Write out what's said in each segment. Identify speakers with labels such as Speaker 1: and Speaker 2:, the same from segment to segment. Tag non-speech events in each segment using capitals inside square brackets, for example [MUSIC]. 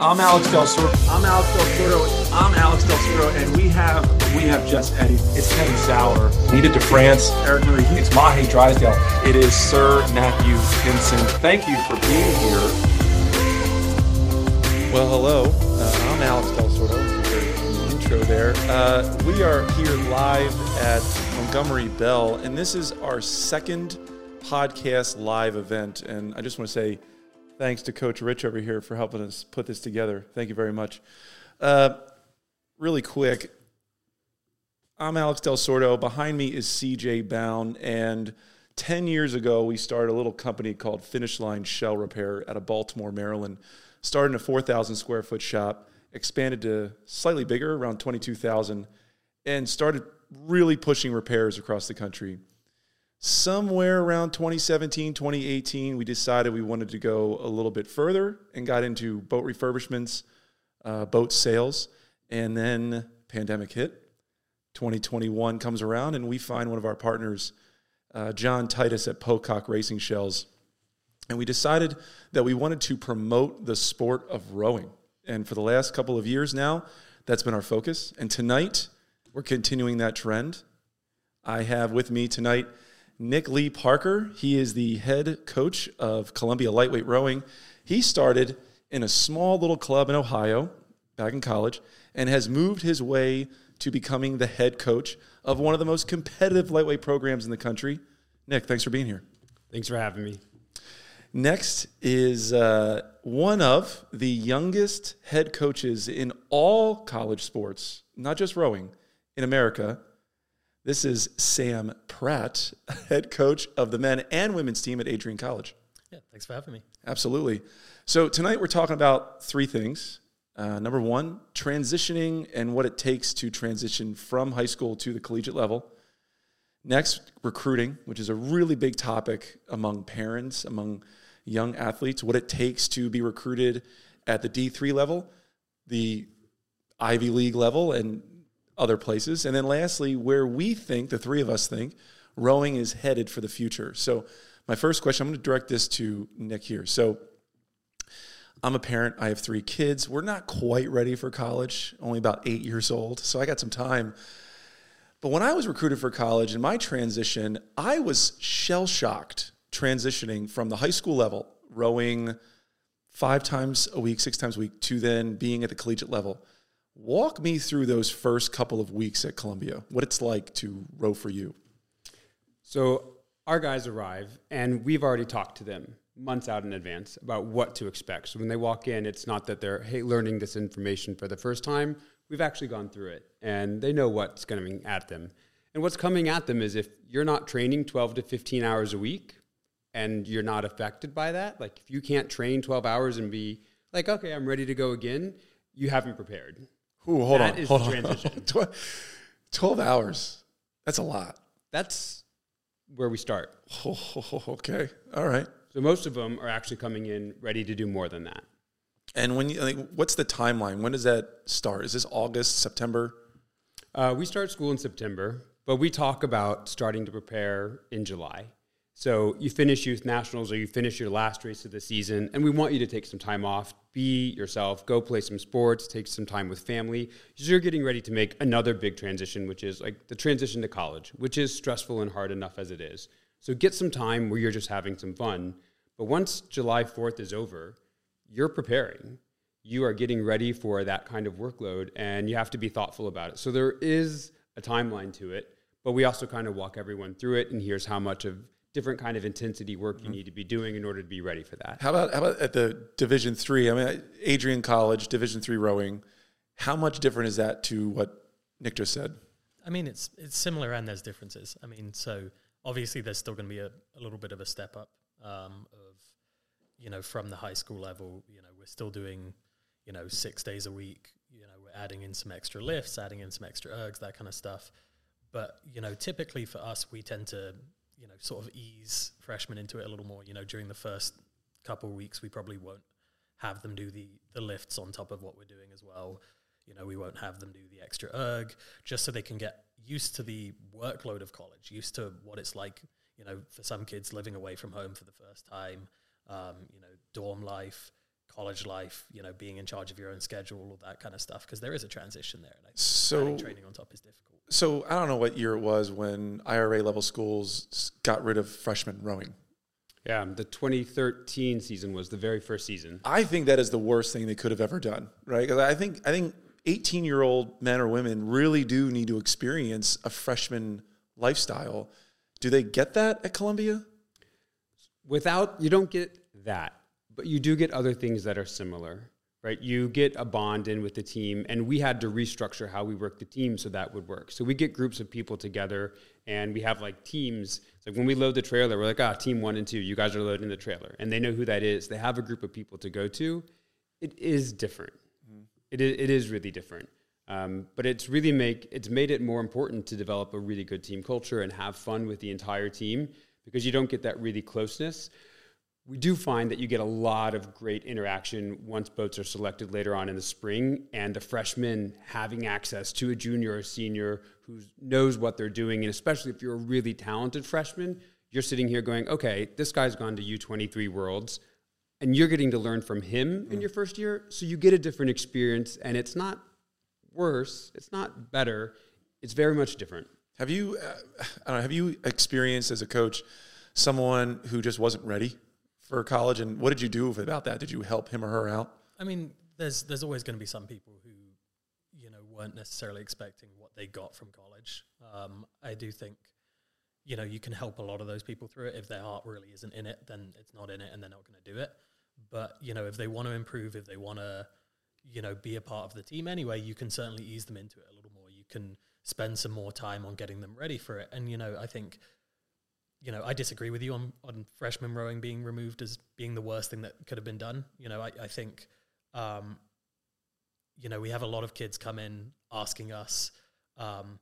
Speaker 1: I'm Alex Del Sordo. I'm Alex Del Sordo. I'm Alex Del Sordo, and we have we have just Eddie. It's Kevin Sauer. Needed to France. Eric Murray. It's Mahe Drysdale. It is Sir Matthew Pinsent. Thank you for being here. Well, hello. Uh, I'm Alex Del Sordo. The intro there. Uh, we are here live at Montgomery Bell, and this is our second podcast live event. And I just want to say Thanks to Coach Rich over here for helping us put this together. Thank you very much. Uh, really quick, I'm Alex Del Sordo. Behind me is CJ Bound. And 10 years ago, we started a little company called Finish Line Shell Repair out of Baltimore, Maryland. Started in a 4,000 square foot shop, expanded to slightly bigger, around 22,000, and started really pushing repairs across the country somewhere around 2017, 2018, we decided we wanted to go a little bit further and got into boat refurbishments, uh, boat sales, and then pandemic hit. 2021 comes around, and we find one of our partners, uh, John Titus at Pocock Racing Shells, and we decided that we wanted to promote the sport of rowing. And for the last couple of years now, that's been our focus. And tonight, we're continuing that trend. I have with me tonight Nick Lee Parker. He is the head coach of Columbia Lightweight Rowing. He started in a small little club in Ohio back in college and has moved his way to becoming the head coach of one of the most competitive lightweight programs in the country. Nick, thanks for being here.
Speaker 2: Thanks for having me.
Speaker 1: Next is uh, one of the youngest head coaches in all college sports, not just rowing, in America. This is Sam Pratt, head coach of the men and women's team at Adrian College.
Speaker 3: Yeah, thanks for having me.
Speaker 1: Absolutely. So, tonight we're talking about three things. Uh, number one, transitioning and what it takes to transition from high school to the collegiate level. Next, recruiting, which is a really big topic among parents, among young athletes, what it takes to be recruited at the D3 level, the Ivy League level, and other places. And then lastly, where we think, the three of us think, rowing is headed for the future. So, my first question, I'm going to direct this to Nick here. So, I'm a parent. I have three kids. We're not quite ready for college, only about eight years old. So, I got some time. But when I was recruited for college in my transition, I was shell shocked transitioning from the high school level, rowing five times a week, six times a week, to then being at the collegiate level. Walk me through those first couple of weeks at Columbia, what it's like to row for you.
Speaker 2: So, our guys arrive, and we've already talked to them months out in advance about what to expect. So, when they walk in, it's not that they're hey, learning this information for the first time. We've actually gone through it, and they know what's coming at them. And what's coming at them is if you're not training 12 to 15 hours a week and you're not affected by that, like if you can't train 12 hours and be like, okay, I'm ready to go again, you haven't prepared.
Speaker 1: Ooh, hold that on. hold on. transition. [LAUGHS] 12 hours. That's a lot.
Speaker 2: That's where we start.
Speaker 1: Oh, [LAUGHS] okay. All right.
Speaker 2: So most of them are actually coming in ready to do more than that.
Speaker 1: And when you, like, what's the timeline? When does that start? Is this August, September?
Speaker 2: Uh, we start school in September, but we talk about starting to prepare in July. So you finish youth nationals or you finish your last race of the season, and we want you to take some time off, be yourself, go play some sports, take some time with family. You're getting ready to make another big transition, which is like the transition to college, which is stressful and hard enough as it is. So get some time where you're just having some fun. But once July 4th is over, you're preparing. You are getting ready for that kind of workload, and you have to be thoughtful about it. So there is a timeline to it, but we also kind of walk everyone through it, and here's how much of different kind of intensity work you mm-hmm. need to be doing in order to be ready for that.
Speaker 1: How about how about at the Division three? I mean, Adrian College, Division three rowing. How much different is that to what Nick just said?
Speaker 3: I mean, it's it's similar and there's differences. I mean, so obviously there's still going to be a, a, little bit of a step up um, of you know from the high school level. You know, we're still doing you know six days a week. You know, we're adding in some extra lifts, adding in some extra ergs, that kind of stuff. But you know, typically for us, we tend to you know sort of ease freshmen into it a little more. You know, during the first couple of weeks, we probably won't have them do the the lifts on top of what we're doing as well. You know, we won't have them do the extra erg just so they can get used to the workload of college, used to what it's like. You know, for some kids living away from home for the first time. Um, you know, dorm life. college life, you know, being in charge of your own schedule, all that kind of stuff, because there is a transition there. And I
Speaker 1: So
Speaker 3: training on top is difficult.
Speaker 1: So I don't know what year it was when IRA level schools got rid of freshman rowing.
Speaker 2: Yeah, the 2013 season was the very first season.
Speaker 1: I think that is the worst thing they could have ever done, right? Because I think I think 18 year old men or women really do need to experience a freshman lifestyle. Do they get that at Columbia?
Speaker 2: without you don't get that but you do get other things that are similar right? You get a bond in with the team and we had to restructure how we work the team so that would work. So we get groups of people together and we have like teams. It's like when we load the trailer we're like ah team one and two you guys are loading the trailer. And they know who that is. They have a group of people to go to. It is different. It is, it is really different. Um, but it's really make it's made it more important to develop a really good team culture and have fun with the entire team because you don't get that really closeness we do find that you get a lot of great interaction once boats are selected later on in the spring and the freshmen having access to a junior or senior who knows what they're doing and especially if you're a really talented freshman you're sitting here going okay this guy's gone to u23 worlds and you're getting to learn from him in your first year so you get a different experience and it's not worse it's not better it's very much different.
Speaker 1: Have you, uh, I don't know, have you experienced as a coach someone who just wasn't ready for college? And what did you do about that? Did you help him or her out?
Speaker 3: I mean, there's there's always going to be some people who, you know, weren't necessarily expecting what they got from college. Um, I do think, you know, you can help a lot of those people through it. If their heart really isn't in it, then it's not in it, and they're not going to do it. But you know, if they want to improve, if they want to, you know, be a part of the team anyway, you can certainly ease them into it a little more. You can spend some more time on getting them ready for it. And you know, I think you know, I disagree with you on, on freshman rowing being removed as being the worst thing that could have been done. You know, I, I think, um, you know, we have a lot of kids come in asking us, um,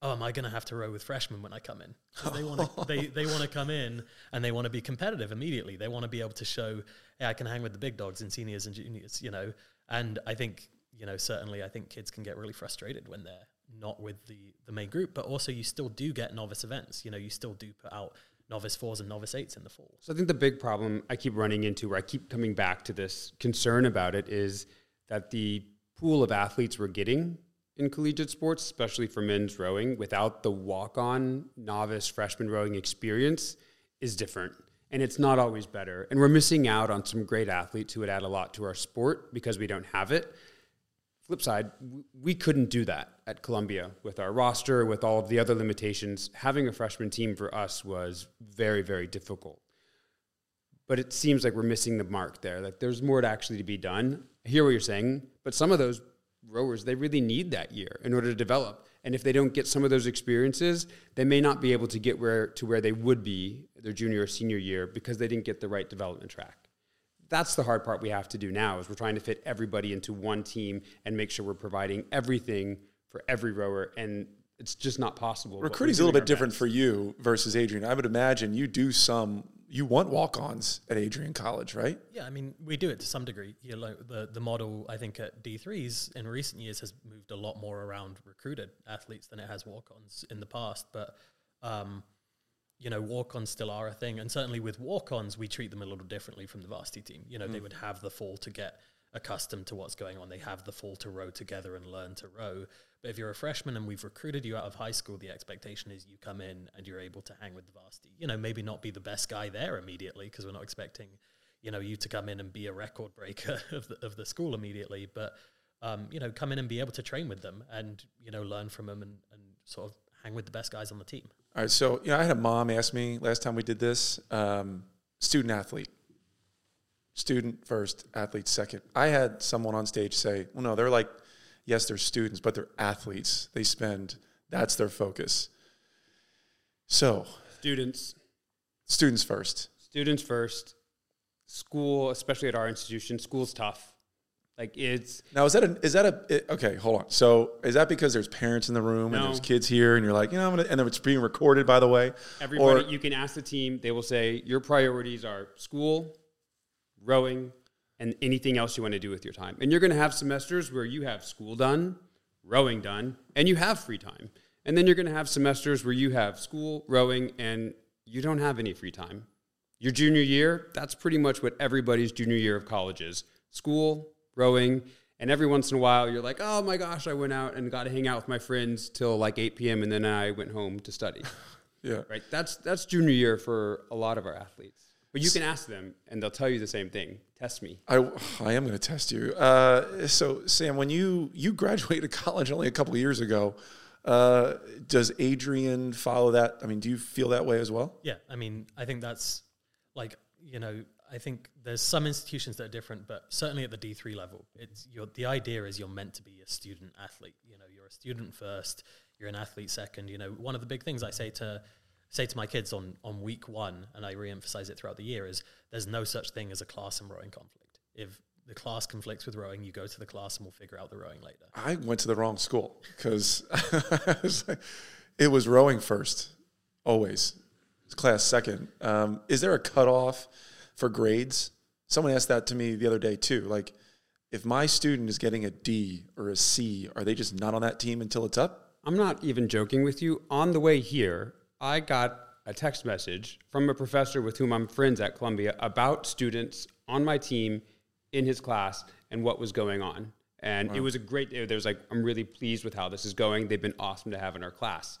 Speaker 3: oh, am I going to have to row with freshmen when I come in? they want to [LAUGHS] they, they want to come in and they want to be competitive immediately. They want to be able to show, hey, I can hang with the big dogs in seniors and juniors, you know. And I think, you know, certainly I think kids can get really frustrated when they're not with the the main group, but also you still do get novice events. You know, you still do put out novice fours and novice eights in the fall.
Speaker 2: So I think the big problem I keep running into, where I keep coming back to this concern about it, is that the pool of athletes we're getting in collegiate sports, especially for men's rowing, without the walk-on novice freshman rowing experience, is different. And it's not always better. And we're missing out on some great athletes who would add a lot to our sport because we don't have it. Flip side, we couldn't do that at Columbia with our roster, with all of the other limitations. Having a freshman team for us was very, very difficult. But it seems like we're missing the mark there. Like there's more to actually to be done. I hear what you're saying, but some of those rowers they really need that year in order to develop. And if they don't get some of those experiences, they may not be able to get where to where they would be their junior or senior year because they didn't get the right development track that's the hard part we have to do now is we're trying to fit everybody into one team and make sure we're providing everything for every rower and it's just not possible. but we're
Speaker 1: Recruiting's a little bit different
Speaker 2: best.
Speaker 1: for you versus Adrian. I would imagine you do some, you want walk ons at Adrian College, right?
Speaker 3: Yeah, I mean, we do it to some degree. You know, the the model I think at D threes in recent years has moved a lot more around recruited athletes than it has walk-ons in the past. But um, you know, walk-ons still are a thing, and certainly with walk-ons, we treat them a little differently from the varsity team. You know, they would have the fall to get accustomed to what's going on. They have the fall to row together and learn to row. But if you're a freshman and we've recruited you out of high school, the expectation is you come in and you're able to hang with the varsity. You know, maybe not be the best guy there immediately because we're not expecting, you know, you to come in and be a record breaker [LAUGHS] of the, of the school immediately. But, um, you know, come in and be able to train with them and, you know, learn from them and, and sort of hang with the best guys on the team.
Speaker 1: All right. So, you know, I had a mom ask me last time we did this um, student athlete. Student first, athlete second. I had someone on stage say, well, no, they're like, yes, they're students, but they're athletes. They spend, that's their focus. So,
Speaker 2: students
Speaker 1: students first.
Speaker 2: students first. School, especially at our institution, school's tough. Like it's
Speaker 1: Now, is that a, is that a, it- okay, hold on. So, is that because there's parents in the room and there's kids here and you're like, you know, I'm to, and then it's being recorded, by the way?
Speaker 2: Everybody,
Speaker 1: Or-
Speaker 2: you can ask the team. They will say your priorities are school, rowing, and anything else you want to do with your time. And you're going to have semesters where you have school done, rowing done, and you have free time. And then you're going to have semesters where you have school, rowing, and you don't have any free time. Your junior year, that's pretty much what everybody's junior year of college is school, rowing, and every once in a while you're like, oh my gosh, I went out and got to hang out with my friends till like 8 p.m. and then I went home to study. [LAUGHS]
Speaker 1: Yeah.
Speaker 2: right? That's that's junior year for a lot of our athletes. But you can ask them, and they'll tell you the same thing. Test me.
Speaker 1: I, I am going to test you. Uh, so, Sam, when you you graduated [LAUGHS] college only a couple of years ago, uh, does Adrian follow that? I mean, do you feel that way as well?
Speaker 3: Yeah, I mean, I think that's like you know, I think there's some institutions that are different, but certainly at the D three level, it's your the idea is you're meant to be a student athlete. You know, you're a student first, you're an athlete second. You know, one of the big things I say to say to my kids on on week one, and I re-emphasize it throughout the year, is there's no such thing as a class and rowing conflict. If the class conflicts with rowing, you go to the class and we'll figure out the rowing later.
Speaker 1: I went to the wrong school because [LAUGHS] it was rowing first, always. It's class second. Um, is there a cutoff for grades? Someone asked that to me the other day too. Like, if my student is getting a D or a C, are they just not on that team until it's up?
Speaker 2: I'm not even joking with you. On the way here, I got a text message from a professor with whom I'm friends at Columbia about students on my team in his class and what was going on. And wow. it was a great day. There was like, I'm really pleased with how this is going. They've been awesome to have in our class.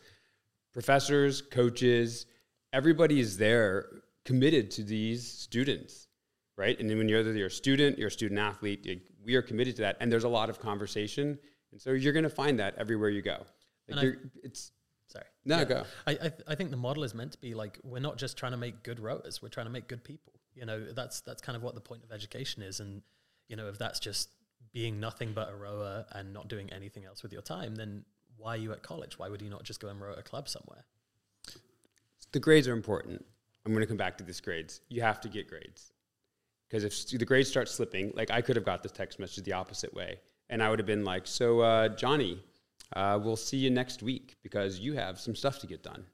Speaker 2: Professors, coaches, everybody is there committed to these students, right? And then when you're, you're a student, you're a student athlete, we are committed to that. And there's a lot of conversation. And so you're going to find that everywhere you go. Like I, it's
Speaker 3: sorry.
Speaker 2: No, yeah. go.
Speaker 3: I, I, I think the model is meant to be like we're not just trying to make good rowers; we're trying to make good people. You know, that's that's kind of what the point of education is. And you know, if that's just being nothing but a rower and not doing anything else with your time, then why are you at college? Why would you not just go and row at a club somewhere?
Speaker 2: The grades are important. I'm going to come back to this grades. You have to get grades because if the grades start slipping, like I could have got this text message the opposite way, and I would have been like, "So, uh, Johnny, uh, we'll see you next week because you have some stuff to get done."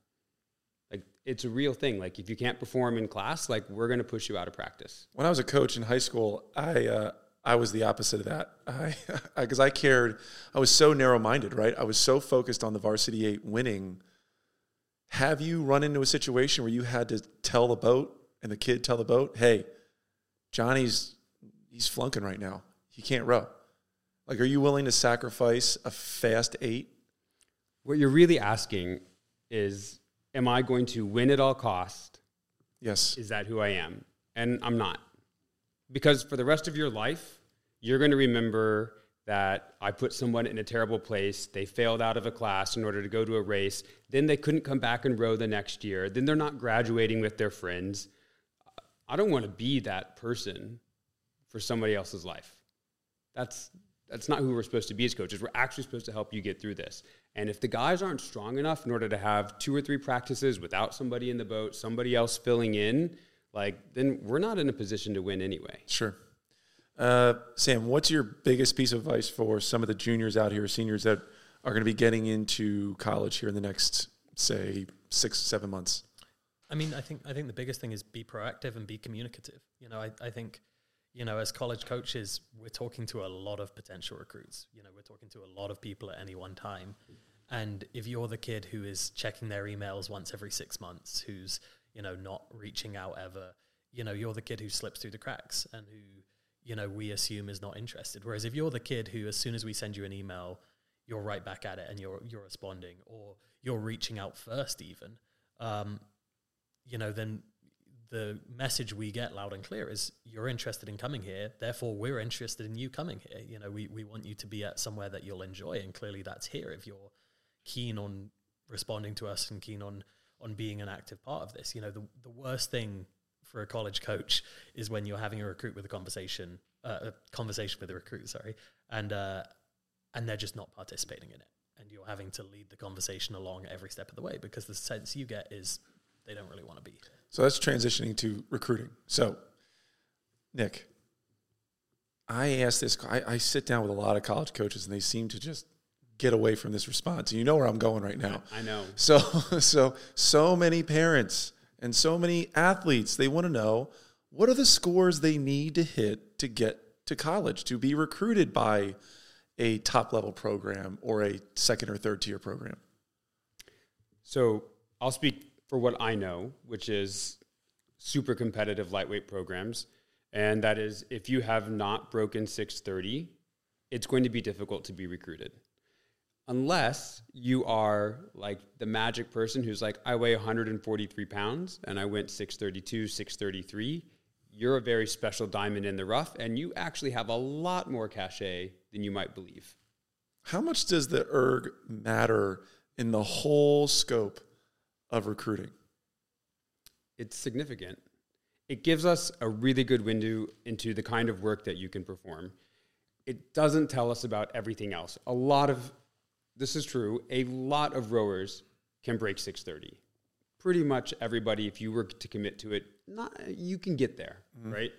Speaker 2: Like it's a real thing. Like if you can't perform in class, like we're going to push you out of practice.
Speaker 1: When I was a coach in high school, I uh, I was the opposite of that. I because [LAUGHS] I, I cared. I was so narrow minded, right? I was so focused on the varsity eight winning have you run into a situation where you had to tell the boat and the kid tell the boat, hey, Johnny's he's flunking right now. He can't row. Like, are you willing to sacrifice a fast eight?
Speaker 2: What you're really asking is, am I going to win at all cost?
Speaker 1: Yes.
Speaker 2: Is that who I am? And I'm not. Because for the rest of your life, you're going to remember that I put someone in a terrible place. They failed out of a class in order to go to a race. Then they couldn't come back and row the next year. Then they're not graduating with their friends. I don't want to be that person for somebody else's life. That's that's not who we're supposed to be as coaches. We're actually supposed to help you get through this. And if the guys aren't strong enough in order to have two or three practices without somebody in the boat, somebody else filling in, like then we're not in a position to win anyway.
Speaker 1: Sure. Uh, Sam, what's your biggest piece of advice for some of the juniors out here, seniors that are going to be getting into college here in the next, say, six, seven months?
Speaker 3: I mean, I think I think the biggest thing is be proactive and be communicative. You know, I, I think, you know, as college coaches, we're talking to a lot of potential recruits. You know, we're talking to a lot of people at any one time. And if you're the kid who is checking their emails once every six months, who's, you know, not reaching out ever, you know, you're the kid who slips through the cracks and who you know, we assume is not interested. Whereas if you're the kid who, as soon as we send you an email, you're right back at it and you're you're responding, or you're reaching out first, even, um, you know, then the message we get loud and clear is you're interested in coming here, therefore we're interested in you coming here. You know, we we want you to be at somewhere that you'll enjoy, and clearly that's here. If you're keen on responding to us and keen on on being an active part of this, you know, the the worst thing for a college coach is when you're having a recruit with a conversation, uh, a conversation with a recruit, sorry, and uh, and they're just not participating in it, and you're having to lead the conversation along every step of the way because the sense you get is they don't really want to be.
Speaker 1: So that's transitioning to recruiting. So, Nick, I ask this. I, I sit down with a lot of college coaches, and they seem to just get away from this response. And you know where I'm going right now.
Speaker 2: I know.
Speaker 1: So, [LAUGHS] so, so many parents and so many athletes, they want to know what are the scores they need to hit to get to college, to be recruited by a top level program or a second or third tier program?
Speaker 2: So I'll speak for what I know, which is super competitive lightweight programs. And that is if you have not broken 630, it's going to be difficult to be recruited. Unless you are like the magic person who's like, I weigh 143 pounds and I went 632, 633. You're a very special diamond in the rough, and you actually have a lot more cachet than you might believe.
Speaker 1: How much does the erg matter in the whole scope of recruiting?
Speaker 2: It's significant. It gives us a really good window into the kind of work that you can perform. It doesn't tell us about everything else. A lot of this is true. A lot of rowers can break 630. Pretty much everybody, if you were to commit to it, not you can get there, mm-hmm. right?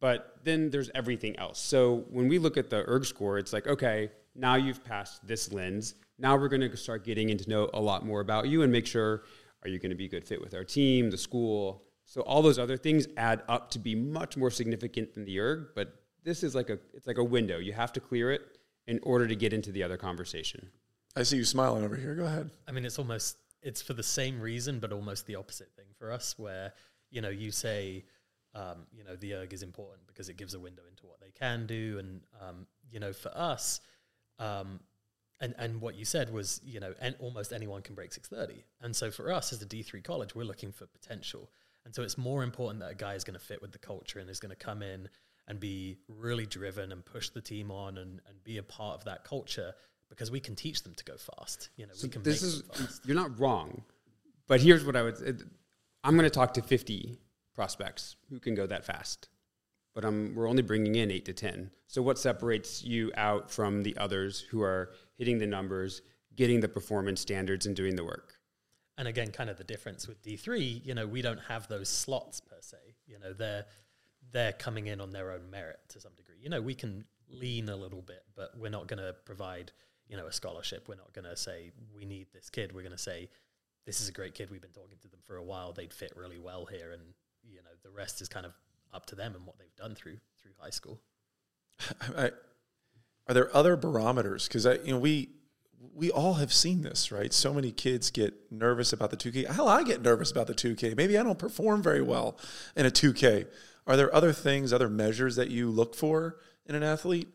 Speaker 2: But then there's everything else. So when we look at the erg score, it's like, okay, now you've passed this lens. Now we're going to start getting into know a lot more about you and make sure are you going to be a good fit with our team, the school. So all those other things add up to be much more significant than the erg, but this is like a it's like a window. You have to clear it in order to get into the other conversation.
Speaker 1: I see you smiling over here. Go ahead.
Speaker 3: I mean, it's almost it's for the same reason, but almost the opposite thing for us. Where you know you say, um, you know, the erg is important because it gives a window into what they can do, and um, you know, for us, um, and and what you said was, you know, and almost anyone can break six thirty, and so for us as a D three college, we're looking for potential, and so it's more important that a guy is going to fit with the culture and is going to come in and be really driven and push the team on and, and be a part of that culture because we can teach them to go fast. You know, so we can this is
Speaker 2: you're not wrong, but here's what I would. It, I'm going to talk to 50 prospects who can go that fast, but I'm, we're only bringing in eight to 10. So what separates you out from the others who are hitting the numbers, getting the performance standards, and doing the work?
Speaker 3: And again, kind of the difference with D3, you know, we don't have those slots per se. You know, they're they're coming in on their own merit to some degree. You know, we can lean a little bit, but we're not going to provide you know a scholarship. We're not going to say we need this kid. We're going to say this is a great kid. We've been talking to them for a while. They'd fit really well here, and you know the rest is kind of up to them and what they've done through through high school. [LAUGHS]
Speaker 1: I, are there other barometers? Because I, you know we we all have seen this, right? So many kids get nervous about the 2K. Hell, I get nervous about the 2K. Maybe I don't perform very well in a 2K. Are there other things, other measures that you look for in an athlete?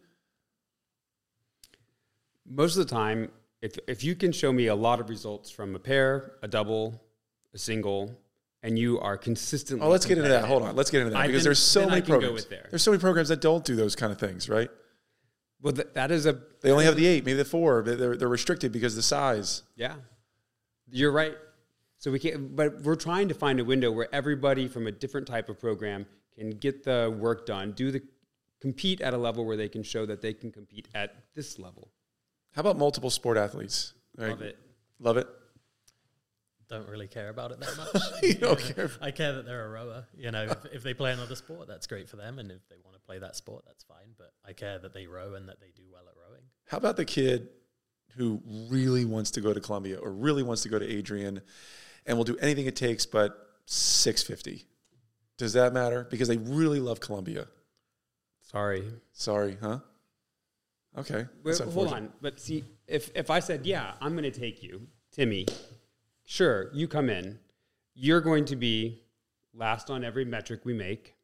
Speaker 2: Most of the time, if if you can show me a lot of results from a pair, a double, a single, and you are consistently.
Speaker 1: Oh, let's get into that. Hold on, let's get into that I because there's so many programs. There. There's so many programs that don't do those kind of things, right?
Speaker 2: Well, th- that is a.
Speaker 1: They only have the eight, maybe the four. But they're they're restricted because of the size.
Speaker 2: Yeah, you're right. So we can't, but we're trying to find a window where everybody from a different type of program can get the work done, do the compete at a level where they can show that they can compete at this level.
Speaker 1: How about multiple sport athletes?
Speaker 3: Right. Love it.
Speaker 1: Love it.
Speaker 3: Don't really care about it that [LAUGHS] much. you don't care. I care that they're a rower. You know, if, if, they play another sport, that's great for them, and if they want to play that sport, that's fine. But I care that they row and that they do well at rowing.
Speaker 1: How about the kid who really wants to go to Columbia or really wants to go to Adrian, and will do anything it takes, but six fifty? Does that matter? Because they really love Columbia.
Speaker 2: Sorry.
Speaker 1: Sorry, huh? Okay.
Speaker 2: hold on. But see, if, if I said, yeah, I'm going to take you, Timmy, sure, you come in. You're going to be last on every metric we make.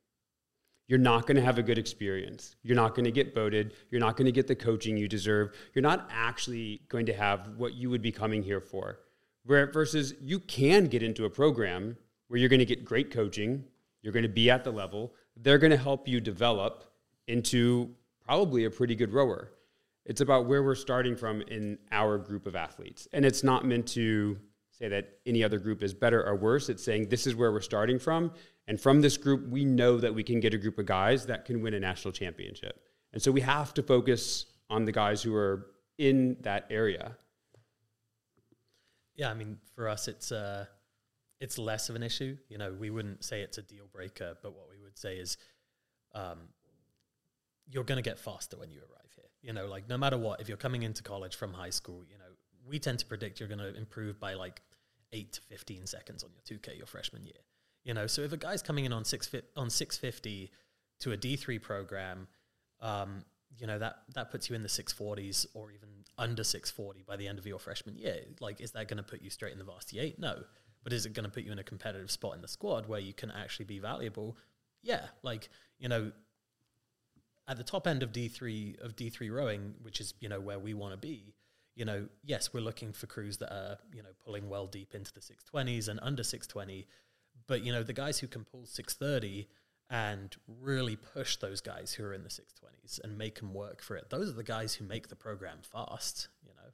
Speaker 2: You're not going to have a good experience. You're not going to get voted. You're not going to get the coaching you deserve. You're not actually going to have what you would be coming here for. Where versus you can get into a program where you're going to get great coaching, you're going to be at the level, they're going to help you develop into probably a pretty good rower. It's about where we're starting from in our group of athletes. And it's not meant to say that any other group is better or worse. It's saying this is where we're starting from. And from this group, we know that we can get a group of guys that can win a national championship. And so we have to focus on the guys who are in that area.
Speaker 3: Yeah, I mean, for us, it's uh, it's less of an issue. You know, we wouldn't say it's a deal breaker, but what we would say is, um, you're going to get faster when you arrive. You know, like no matter what, if you're coming into college from high school, you know, we tend to predict you're going to improve by like eight to 15 seconds on your 2K your freshman year. You know, so if a guy's coming in on six fi- on 650 to a D3 program, um, you know that that puts you in the 640s or even under 640 by the end of your freshman year. Like, is that going to put you straight in the varsity eight? No, but is it going to put you in a competitive spot in the squad where you can actually be valuable? yeah, like you know, at the top end of D three of D three rowing, which is you know where we want to be. You know, yes, we're looking for crews that are you know pulling well deep into the six twenties and under six twenty, but you know the guys who can pull six thirty and really push those guys who are in the 620s and make them work for it. Those are the guys who make the program fast, you know.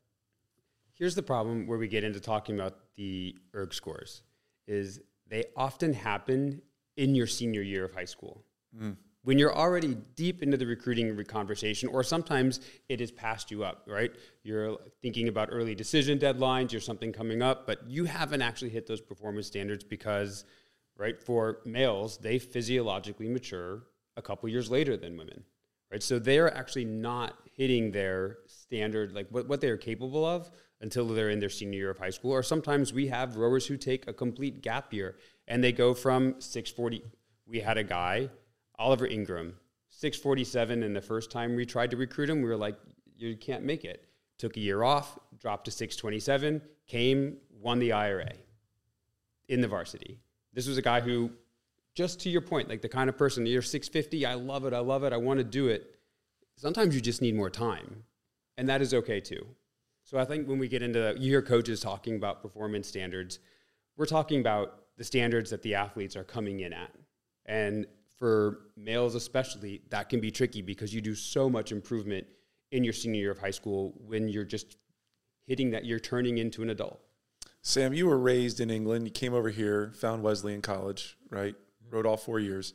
Speaker 2: Here's the problem where we get into talking about the erg scores is they often happen in your senior year of high school. Mm. When you're already deep into the recruiting conversation, or sometimes it has passed you up, right? You're thinking about early decision deadlines, you're something coming up, but you haven't actually hit those performance standards because – right? For males, they physiologically mature a couple years later than women, right? So they're actually not hitting their standard, like what, what they're capable of until they're in their senior year of high school. Or sometimes we have rowers who take a complete gap year and they go from 640. We had a guy, Oliver Ingram, 647. And the first time we tried to recruit him, we were like, you can't make it. Took a year off, dropped to 627, came, won the IRA in the varsity this was a guy who, just to your point, like the kind of person, you're 650, I love it, I love it, I want to do it. Sometimes you just need more time, and that is okay too. So I think when we get into you hear coaches talking about performance standards, we're talking about the standards that the athletes are coming in at. And for males especially, that can be tricky because you do so much improvement in your senior year of high school when you're just hitting that you're turning into an adult.
Speaker 1: Sam, you were raised in England. You came over here, found Wesleyan College, right? Mm-hmm. Rowed all four years.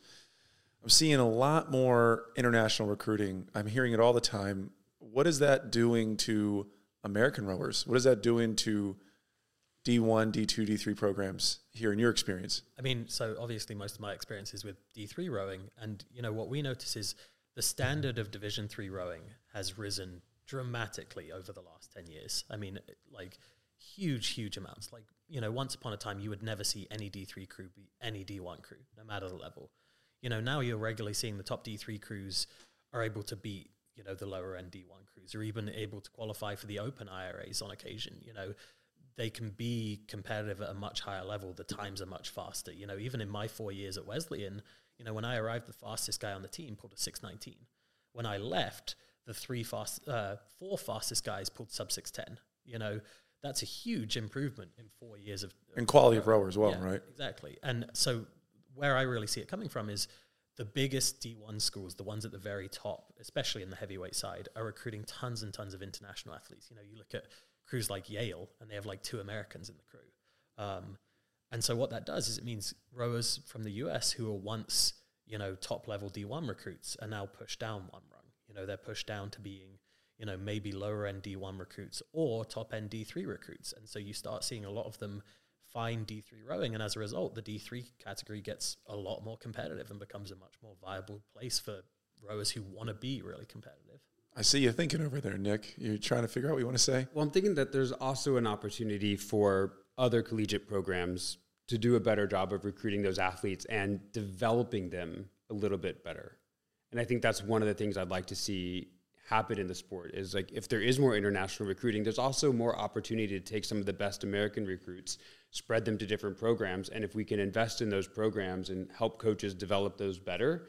Speaker 1: I'm seeing a lot more international recruiting. I'm hearing it all the time. What is that doing to American rowers? What is that doing to D1, D2, D3 programs here in your experience?
Speaker 3: I mean, so obviously most of my experience is with D3 rowing and you know what we notice is the standard of division 3 rowing has risen dramatically over the last 10 years. I mean, like huge, huge amounts. Like, you know, once upon a time, you would never see any D3 crew be any D1 crew, no matter the level. You know, now you're regularly seeing the top D3 crews are able to beat, you know, the lower end D1 crews, or even able to qualify for the open IRAs on occasion. You know, they can be competitive at a much higher level. The times are much faster. You know, even in my four years at Wesleyan, you know, when I arrived, the fastest guy on the team pulled a 619. When I left, the three fast, uh, four fastest guys pulled sub 610. You know, that's a huge improvement in four years of
Speaker 1: and quality of rower as well, yeah, right?
Speaker 3: Exactly. And so where I really see it coming from is the biggest D1 schools, the ones at the very top, especially in the heavyweight side, are recruiting tons and tons of international athletes. You know, you look at crews like Yale, and they have like two Americans in the crew. Um, and so what that does is it means rowers from the US who were once, you know, top level D1 recruits are now pushed down one rung. You know, they're pushed down to being you know, maybe lower end D1 recruits or top end D3 recruits. And so you start seeing a lot of them find D3 rowing. And as a result, the D3 category gets a lot more competitive and becomes a much more viable place for rowers who want to be really competitive.
Speaker 1: I see you thinking over there, Nick. You're trying to figure out what you want to say?
Speaker 2: Well, I'm thinking that there's also an opportunity for other collegiate programs to do a better job of recruiting those athletes and developing them a little bit better. And I think that's one of the things I'd like to see happen in the sport is like if there is more international recruiting there's also more opportunity to take some of the best american recruits spread them to different programs and if we can invest in those programs and help coaches develop those better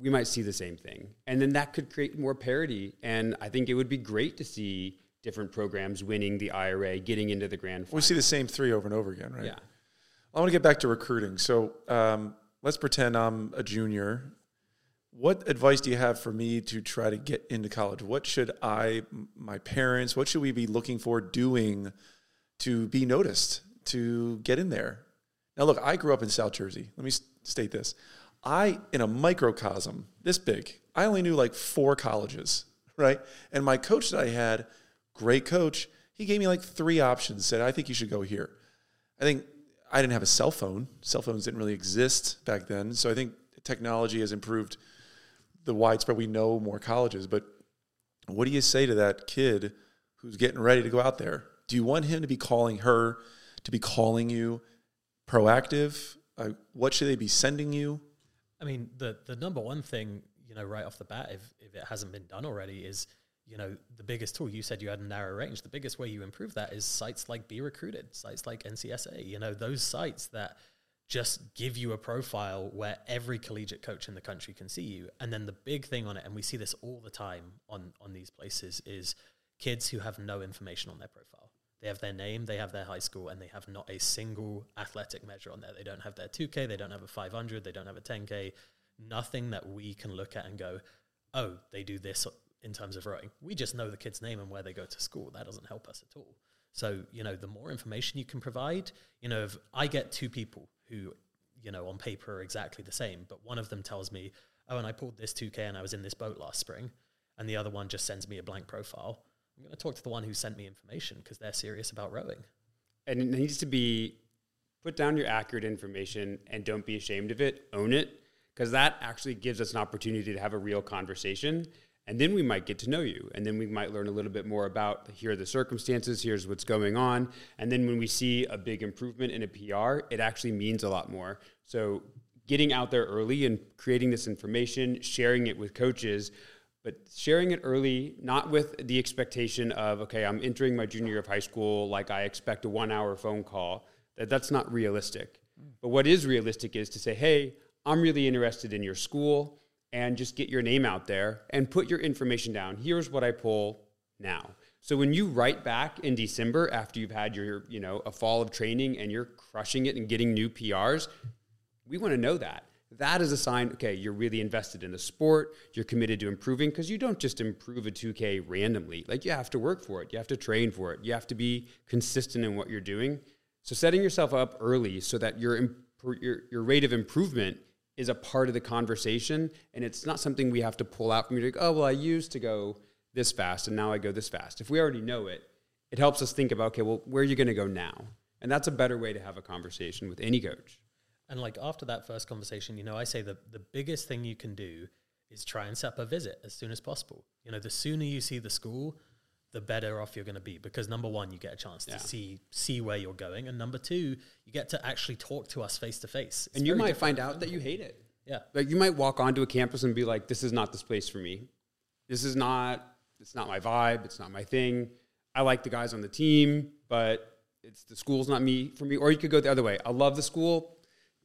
Speaker 2: we might see the same thing and then that could create more parity and i think it would be great to see different programs winning the ira getting into the grand final.
Speaker 1: we see the same three over and over again right
Speaker 2: yeah
Speaker 1: i want to get back to recruiting so um, let's pretend i'm a junior what advice do you have for me to try to get into college? What should I, my parents, what should we be looking for doing to be noticed, to get in there? Now, look, I grew up in South Jersey. Let me state this. I, in a microcosm this big, I only knew like four colleges, right? And my coach that I had, great coach, he gave me like three options, said, I think you should go here. I think I didn't have a cell phone. Cell phones didn't really exist back then. So I think technology has improved the widespread. We know more colleges, but what do you say to that kid who's getting ready to go out there? Do you want him to be calling her, to be calling you proactive? Uh, what should they be sending you?
Speaker 3: I mean, the the number one thing, you know, right off the bat, if, if it hasn't been done already, is you know the biggest tool. You said you had a narrow range. The biggest way you improve that is sites like BeRecruited, sites like NCSA. You know, those sites that just give you a profile where every collegiate coach in the country can see you. And then the big thing on it, and we see this all the time on on these places, is kids who have no information on their profile. They have their name, they have their high school, and they have not a single athletic measure on there. They don't have their 2K, they don't have a 500, they don't have a 10K, nothing that we can look at and go, oh, they do this in terms of rowing. We just know the kid's name and where they go to school. That doesn't help us at all. So, you know, the more information you can provide, you know, if I get two people who, you know, on paper are exactly the same, but one of them tells me, oh, and I pulled this 2K and I was in this boat last spring, and the other one just sends me a blank profile. I'm going to talk to the one who sent me information because they're serious about rowing.
Speaker 2: And it needs to be put down your accurate information and don't be ashamed of it, own it, because that actually gives us an opportunity to have a real conversation. And then we might get to know you. And then we might learn a little bit more about here are the circumstances, here's what's going on. And then when we see a big improvement in a PR, it actually means a lot more. So getting out there early and creating this information, sharing it with coaches but sharing it early, not with the expectation of, okay, I'm entering my junior year of high school, like I expect a one hour phone call, that, that's not realistic. But what is realistic is to say, hey, I'm really interested in your school, and just get your name out there and put your information down. Here's what I pull now. So when you write back in December after you've had your, you know, a fall of training and you're crushing it and getting new PRs, we want to know that that is a sign okay you're really invested in the sport you're committed to improving because you don't just improve a 2k randomly. Like you have to work for it you have to train for it you have to be consistent in what you're doing. So setting yourself up early so that your your, your rate of improvement is a part of the conversation and it's not something we have to pull out from you like oh well i used to go this fast and now i go this fast. If we already know it it helps us think about okay well where are you going to go now? And that's a better way to have a conversation with any coach
Speaker 3: and like after that first conversation, you know, I say the the biggest thing you can do is try and set up a visit as soon as possible. You know, the sooner you see the school, the better off you're going to be because number one, you get a chance to yeah. see see where you're going, and number two, you get to actually talk to us face to face.
Speaker 2: And you might find out that you hate it.
Speaker 3: Yeah,
Speaker 2: like you might walk onto a campus and be like, "This is not this place for me. This is not. It's not my vibe. It's not my thing. I like the guys on the team, but it's the school's not me for me." Or you could go the other way. I love the school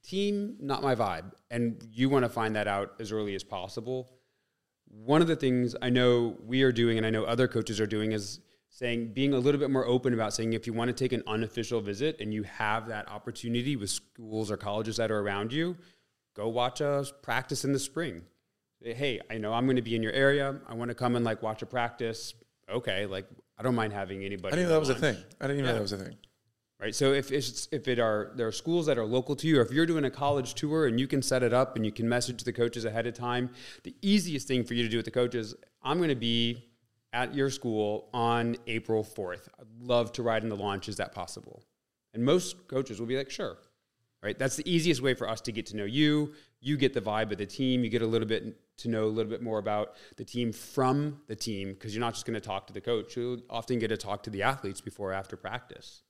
Speaker 2: team, not my vibe. And you want to find that out as early as possible. One of the things I know we are doing, and I know other coaches are doing, is saying being a little bit more open about saying if you want to take an unofficial visit and you have that opportunity with schools or colleges that are around you, go watch a practice in the spring. Hey, I know I'm going to be in your area. I want to come and like watch a practice. Okay, like I don't mind having anybody.
Speaker 1: I didn't know that was a thing. I didn't even yeah. know that was a thing
Speaker 2: right? So if it's, if it are there are schools that are local to you, or if you're doing a college tour and you can set it up and you can message the coaches ahead of time, the easiest thing for you to do with the coaches, I'm going to be at your school on April 4th. I'd love to ride in the launch. Is that possible? And most coaches will be like, sure. Right? That's the easiest way for us to get to know you. You get the vibe of the team. You get a little bit to know a little bit more about the team from the team because you're not just going to talk to the coach. You'll often get to talk to the athletes before or after practice.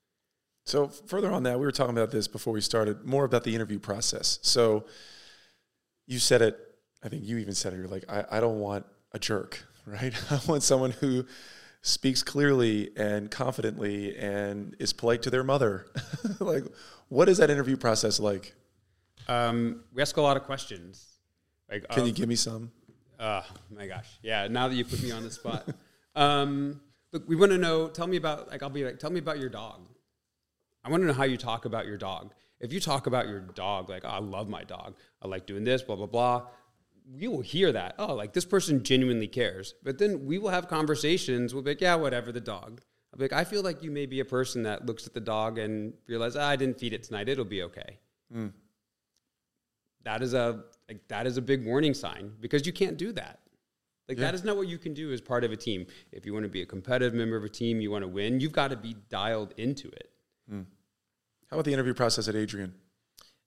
Speaker 1: So further on that, we were talking about this before we started, more about the interview process. So you said it, I think you even said it, you're like, I, I don't want a jerk, [LAUGHS] right? I want someone who speaks clearly and confidently and is polite to their mother. [LAUGHS] like, what is that interview process like?
Speaker 2: Um, we ask a lot of questions.
Speaker 1: Like, Can you give me some?
Speaker 2: Oh my gosh. Yeah. Now that you put me on the spot. [LAUGHS] um, look, we want to know, tell me about, like, I'll be like, tell me about your dog. I want to know how you talk about your dog. If you talk about your dog, like, oh, I love my dog, I like doing this, blah, blah, blah, we will hear that. Oh, like this person genuinely cares. But then we will have conversations. We'll be like, yeah, whatever, the dog. I'll be like, I feel like you may be a person that looks at the dog and realizes, ah, I didn't feed it tonight. It'll be okay. Mm. That is a like that is a big warning sign because you can't do that. Like yeah. that is not what you can do as part of a team. If you want to be a competitive member of a team, you want to win, you've got to be dialed into it. Mm.
Speaker 1: How about the interview process at Adrian?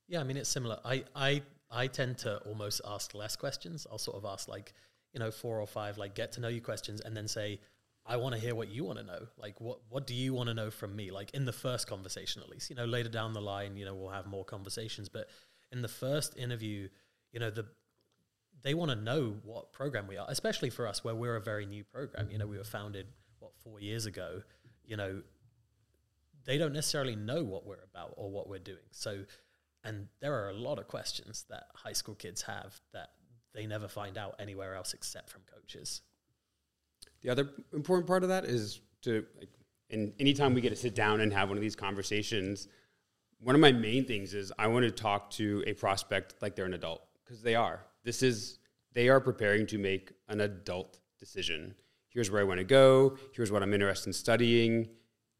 Speaker 3: Yeah, I mean it's similar. I I I tend to almost ask less questions. I'll sort of ask like you know four or five like get to know you questions, and then say I want to hear what you want to know. Like what what do you want to know from me? Like in the first conversation at least. You know later down the line, you know we'll have more conversations, but in the first interview, you know the they want to know what program we are, especially for us where we're a very new program. You know we were founded what four years ago. You know they don't necessarily know what we're about or what we're doing. So, And there are a lot of questions that high school kids have that they never find out anywhere else except from coaches.
Speaker 2: The other important part of that is to, like, and anytime we get to sit down and have one of these conversations, one of my main things is I want to talk to a prospect like they're an adult because they are. This is they are preparing to make an adult decision. Here's where I want to go. Here's what I'm interested in studying.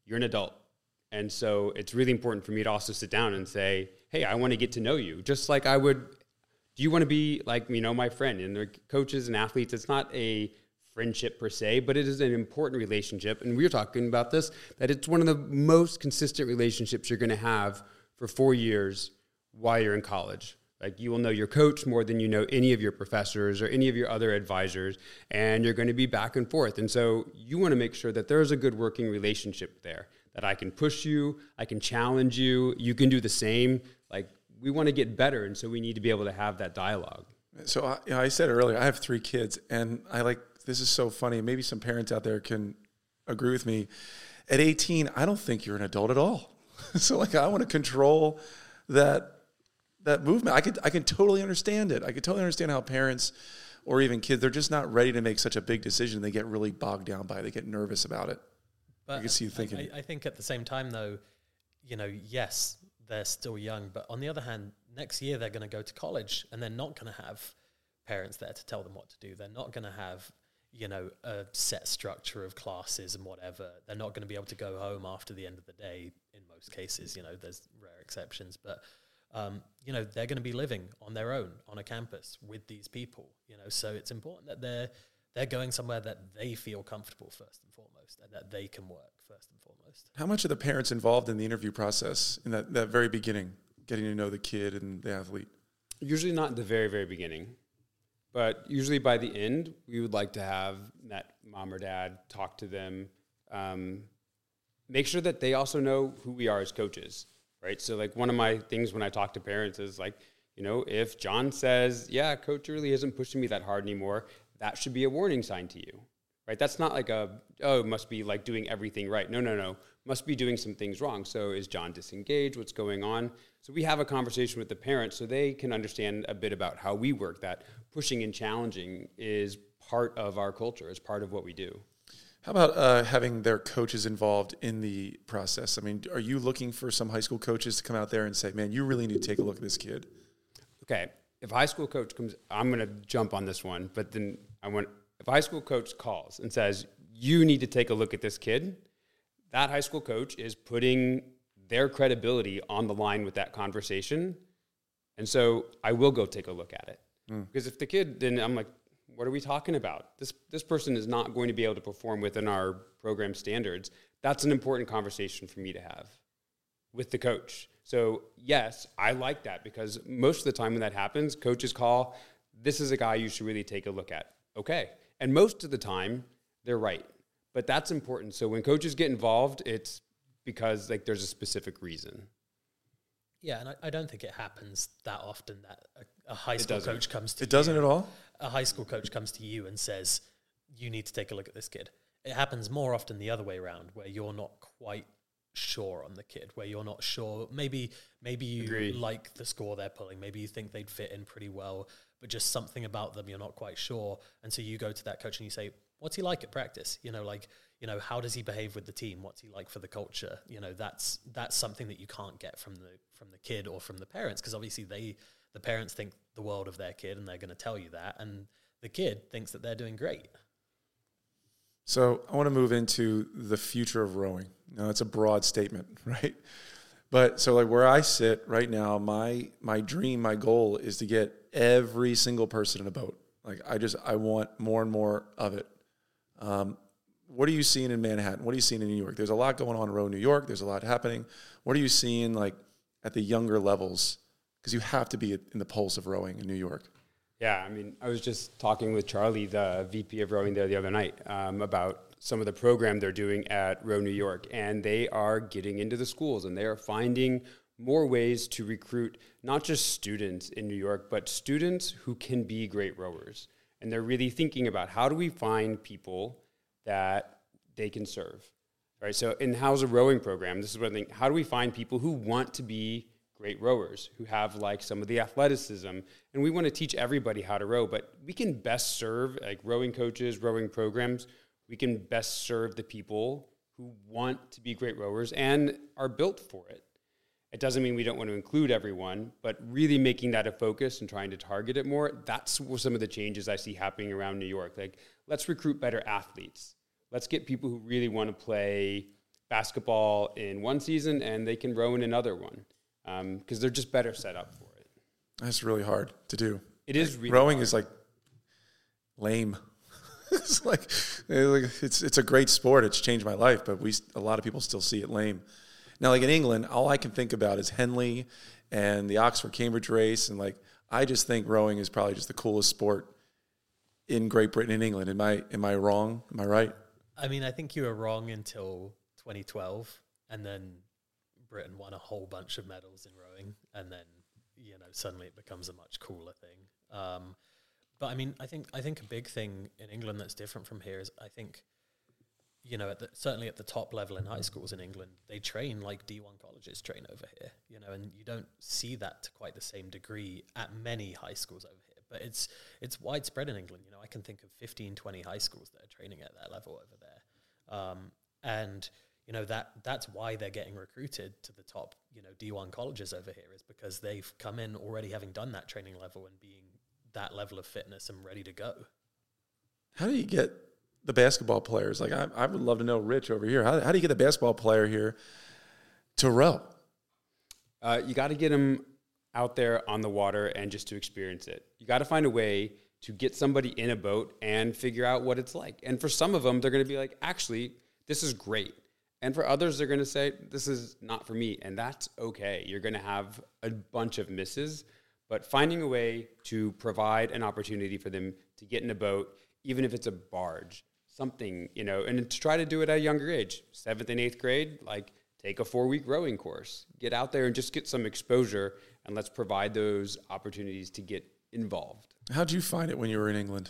Speaker 2: You're an adult. And so it's really important for me to also sit down and say, hey, I want to get to know you. Just like I would, do you want to be like, you know, my friend? And the coaches and athletes, it's not a friendship per se, but it is an important relationship. And we were talking about this, that it's one of the most consistent relationships you're going to have for four years while you're in college. Like you will know your coach more than you know any of your professors or any of your other advisors, and you're going to be back and forth. And so you want to make sure that there's a good working relationship there, that I can push you, I can challenge you, you can do the same. Like we want to get better, and so we need to be able to have that dialogue.
Speaker 1: So I, you know, I said earlier, I have three kids, and I like this is so funny. Maybe some parents out there can agree with me. At 18, I don't think you're an adult at all. [LAUGHS] so like I want to control that that movement. I could I can totally understand it. I could totally understand how parents or even kids they're just not ready to make such a big decision. They get really bogged down by it. They get nervous about it.
Speaker 3: But
Speaker 1: I can see you thinking.
Speaker 3: I, I think at the same time, though, you know, yes, they're still young, but on the other hand, next year they're going to go to college and they're not going to have parents there to tell them what to do. They're not going to have you know a set structure of classes and whatever. They're not going to be able to go home after the end of the day. In most cases, you know, there's rare exceptions, but um, you know they're going to be living on their own on a campus with these people you know so it's important that they're they're going somewhere that they feel comfortable first and foremost and that they can work first and foremost
Speaker 1: how much are the parents involved in the interview process in that, that very beginning getting to know the kid and the athlete
Speaker 2: usually not in the very very beginning but usually by the end we would like to have met mom or dad talk to them um, make sure that they also know who we are as coaches right? So like one of my things when I talk to parents is like, you know, if John says, "Yeah, coach really isn't pushing me that hard anymore," that should be a warning sign to you. Right? That's not like a oh, must be like doing everything right. No, no, no. Must be doing some things wrong. So is John disengaged? What's going on? So we have a conversation with the parents so they can understand a bit about how we work that pushing and challenging is part of our culture, is part of what we do.
Speaker 1: How about uh, having their coaches involved in the process? I mean, are you looking for some high school coaches to come out there and say, "Man, you really need to take a look at this kid"?
Speaker 2: Okay, if a high school coach comes, I'm going to jump on this one, but then I want if a high school coach calls and says, "You need to take a look at this kid," that high school coach is putting their credibility on the line with that conversation, and so I will go take a look at it. Mm. Because if the kid, then I'm like, what are we talking about? This this person is not going to be able to perform within our program standards. That's an important conversation for me to have with the coach. So yes, I like that because most of the time when that happens, coaches call, this is a guy you should really take a look at. Okay. And most of the time, they're right. But that's important. So when coaches get involved, it's because like there's a specific reason.
Speaker 3: Yeah, and I, I don't think it happens that often that a, a high school coach comes to
Speaker 1: It doesn't
Speaker 3: you.
Speaker 1: at all?
Speaker 3: a high school coach comes to you and says, you need to take a look at this kid. It happens more often the other way around, where you're not quite sure on the kid, where you're not sure. Maybe maybe you Agreed. like the score they're pulling. Maybe you think they'd fit in pretty well, but just something about them you're not quite sure. And so you go to that coach and you say, "What's he like at practice? You know, like you know, how does he behave with the team? What's he like for the culture? You know, that's that's something that you can't get from the from the kid or from the parents because obviously they the parents think the world of their kid and they're going to tell you that and the kid thinks that they're doing great
Speaker 1: so i want to move into the future of rowing now it's a broad statement [LAUGHS] right but so like where i sit right now my my dream my goal is to get every single person in a boat. Like i just i want more and more of it. Um, what are you seeing in manhattan? What are you seeing in new york? There's a lot going on in row new york. There's a lot happening. What are you seeing like at the younger levels? Because you have to be in the pulse of rowing in New York.
Speaker 2: Yeah, I mean, I was just talking with Charlie, the VP of rowing there the other night, um, about some of the program they're doing at Row New York, and they are getting into the schools and they are finding more ways to recruit not just students in New York, but students who can be great rowers. And they're really thinking about how do we find people that they can serve, right? So in how's a rowing program, this is what I think. How do we find people who want to be great rowers who have like some of the athleticism. And we want to teach everybody how to row but we can best serve like rowing coaches rowing programs. We can best serve the people who want to be great rowers and are built for it. It doesn't mean we don't want to include everyone but really making that a focus and trying to target it more that's some of the changes i see happening around new york. Like let's recruit better athletes. Let's get people who really want to play basketball in one season and they can row in another one because um, they're just better set up for it.
Speaker 1: That's really hard to do.
Speaker 2: It is really
Speaker 1: rowing
Speaker 2: hard.
Speaker 1: is like lame. [LAUGHS] it's like it's it's a great sport. It's changed my life, but we a lot of people still see it lame. Now, like in England, all I can think about is Henley and the Oxford Cambridge race, and like I just think rowing is probably just the coolest sport in Great Britain and England. Am I am I wrong? Am I right?
Speaker 3: I mean, I think you were wrong until 2012, and then Britain won a whole bunch of medals in rowing, and then you know suddenly it becomes a much cooler thing. Um, but I mean, I think I think a big thing in England that's different from here is I think you know, at the, certainly at the top level in high schools in England, they train like D1 colleges train over here, you know, and you don't see that to quite the same degree at many high schools over here. But it's it's widespread in England. You know, I can think of 15, 20 high schools that are training at that level over there. Um, and you know that that's why they're getting recruited to the top you know D1 colleges over here is because they've come in already having done that training level and being that level of fitness and ready to go.
Speaker 1: How do you get the basketball players? Like I, I would love to know, Rich over here. How, how do you get the basketball player here to row?
Speaker 2: Uh, you got to get them out there on the water and just to experience it. You got to find a way to get somebody in a boat and figure out what it's like. And for some of them, they're going to be like, actually, this is great. And for others, they're going to say, this is not for me. And that's okay. You're going to have a bunch of misses, but finding a way to provide an opportunity for them to get in a boat, even if it's a barge, something, you know, and to try to do it at a younger age, seventh and eighth grade, like take a four week rowing course, get out there and just get some exposure, and let's provide those opportunities to get involved.
Speaker 1: How'd you find it when you were in England?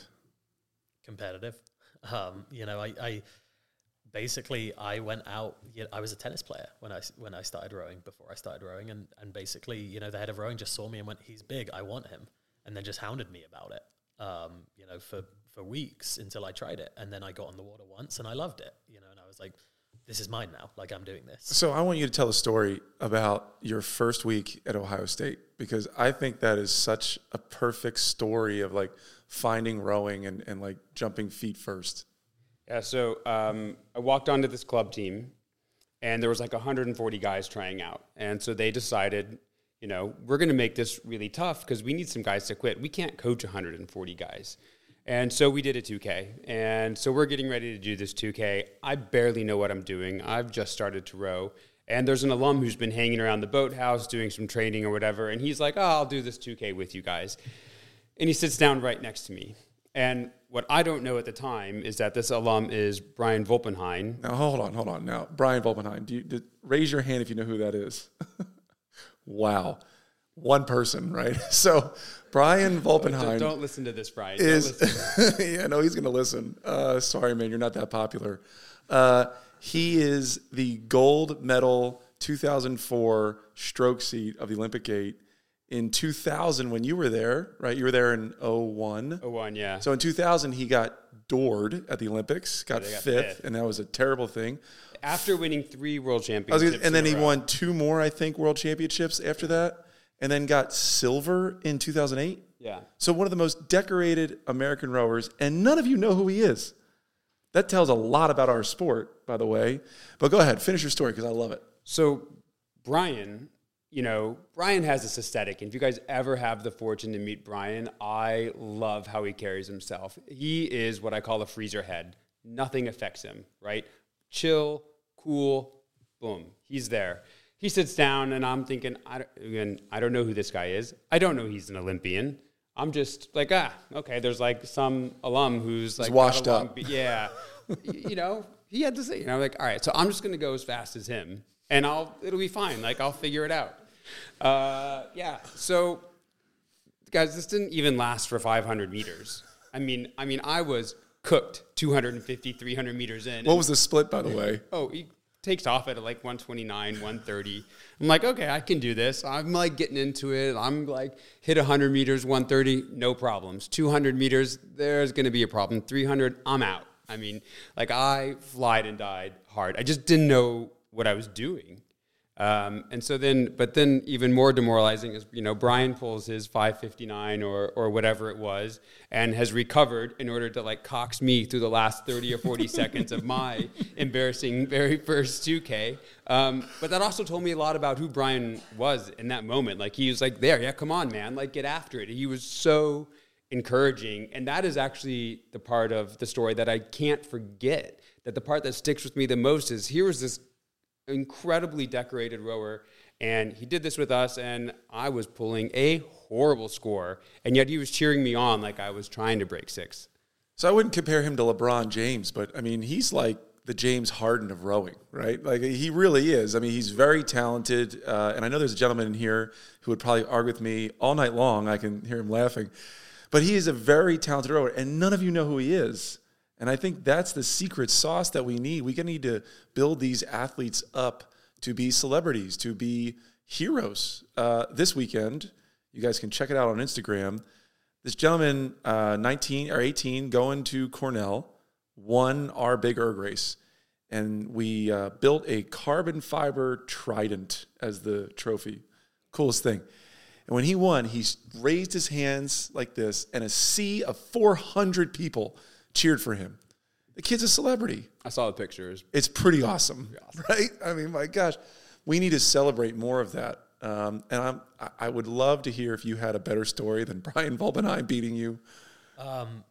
Speaker 3: Competitive. [LAUGHS] Um, you know, I, I basically I went out. You know, I was a tennis player when I when I started rowing. Before I started rowing, and and basically, you know, the head of rowing just saw me and went, "He's big. I want him," and then just hounded me about it. Um, you know, for for weeks until I tried it, and then I got on the water once and I loved it. You know, and I was like, "This is mine now. Like I'm doing this."
Speaker 1: So I want you to tell a story about your first week at Ohio State because I think that is such a perfect story of like finding rowing and, and like jumping feet first.
Speaker 2: Yeah, so um, I walked onto this club team, and there was like 140 guys trying out, and so they decided, you know, we're going to make this really tough because we need some guys to quit. We can't coach 140 guys. And so we did a 2K. And so we're getting ready to do this 2K. I barely know what I'm doing. I've just started to row. And there's an alum who's been hanging around the boathouse doing some training or whatever. And he's like, oh, I'll do this 2K with you guys. And he sits down right next to me. And what I don't know at the time is that this alum is Brian Volpenhein.
Speaker 1: Now hold on, hold on. Now Brian Volpenhein, do you did, raise your hand if you know who that is? [LAUGHS] wow, one person, right? [LAUGHS] So Brian Volpenhein.
Speaker 2: Don't, don't listen to this, Brian.
Speaker 1: Is [LAUGHS] yeah, no, he's going to listen. Uh, sorry, man, you're not that popular. Uh, he is the gold medal 2004 stroke seat of the Olympic Gate in 2000 when you were there, right? You were there in 01.
Speaker 2: 01, yeah.
Speaker 1: So in 2000 he got doored at the Olympics, got,
Speaker 2: Yeah, got
Speaker 1: fifth,
Speaker 2: fifth.
Speaker 1: and that was a terrible thing.
Speaker 2: After winning three world championships.
Speaker 1: gonna, and then he
Speaker 2: row.
Speaker 1: won two more, I think, world championships after that, and then got silver in 2008.
Speaker 2: Yeah.
Speaker 1: So one of the most decorated American rowers, and none of you know who he is. That tells a lot about our sport, by the way. But go ahead, finish your story because I love it.
Speaker 2: So Brian, you know, Brian has this aesthetic. And if you guys ever have the fortune to meet Brian, I love how he carries himself. He is what I call a freezer head. Nothing affects him, right? Chill, cool, boom, he's there. He sits down, and I'm thinking, I don't, again, I don't know who this guy is. I don't know he's an Olympian. I'm just like, ah, okay. There's like some alum who's like
Speaker 1: washed up.
Speaker 2: yeah, [LAUGHS] you know, he had to say, you know, like, all right, so I'm just gonna go as fast as him, and I'll, it'll be fine. Like, I'll figure it out. Uh, yeah. So, guys, this didn't even last for 500 meters. I mean, I mean, I was cooked 250, 300 meters in.
Speaker 1: What was the split, by the way?
Speaker 2: Oh, he takes off at like 129, 130. I'm like, okay, I can do this. I'm like getting into it. I'm like hit 100 meters, 130, no problems. 200 meters, there's going to be a problem. 300, I'm out. I mean, like I flied and died hard. I just didn't know what I was doing. Um, and so then, but then even more demoralizing is, you know, Brian pulls his 559 or, or whatever it was and has recovered in order to like cox me through the last 30 or 40 seconds of my [LAUGHS] embarrassing very first 2K. Um, but that also told me a lot about who Brian was in that moment. Like he was like, there, yeah, come on, man, like get after it. He was so encouraging. And that is actually the part of the story that I can't forget. That the part that sticks with me the most is here was this incredibly decorated rower. And he did this with us, and I was pulling a horrible score. And yet he was cheering me on like I was trying to break six.
Speaker 1: So I wouldn't compare him to LeBron James, but I mean, he's like the James Harden of rowing, right? Like he really is. I mean, he's very talented. Uh, and I know there's a gentleman in here who would probably argue with me all night long. I can hear him laughing. But he is a very talented rower, and none of you know who he is. And I think that's the secret sauce that we need. We need to build these athletes up to be celebrities, to be heroes. Uh, this weekend, you guys can check it out on Instagram. This gentleman, uh, 19 or 18, going to Cornell, won our big erg race. And we uh, built a carbon fiber trident as the trophy. Coolest thing. And when he won, he raised his hands like this, and a sea of 400 people cheered for him. The kid's a celebrity.
Speaker 2: I saw the pictures.
Speaker 1: It's pretty awesome, awesome. [LAUGHS] right? I mean, my gosh, we need to celebrate more of that. Um, and I'm, I would love to hear if you had a better story than [LAUGHS] Brian Volpenhein beating you.
Speaker 3: Um,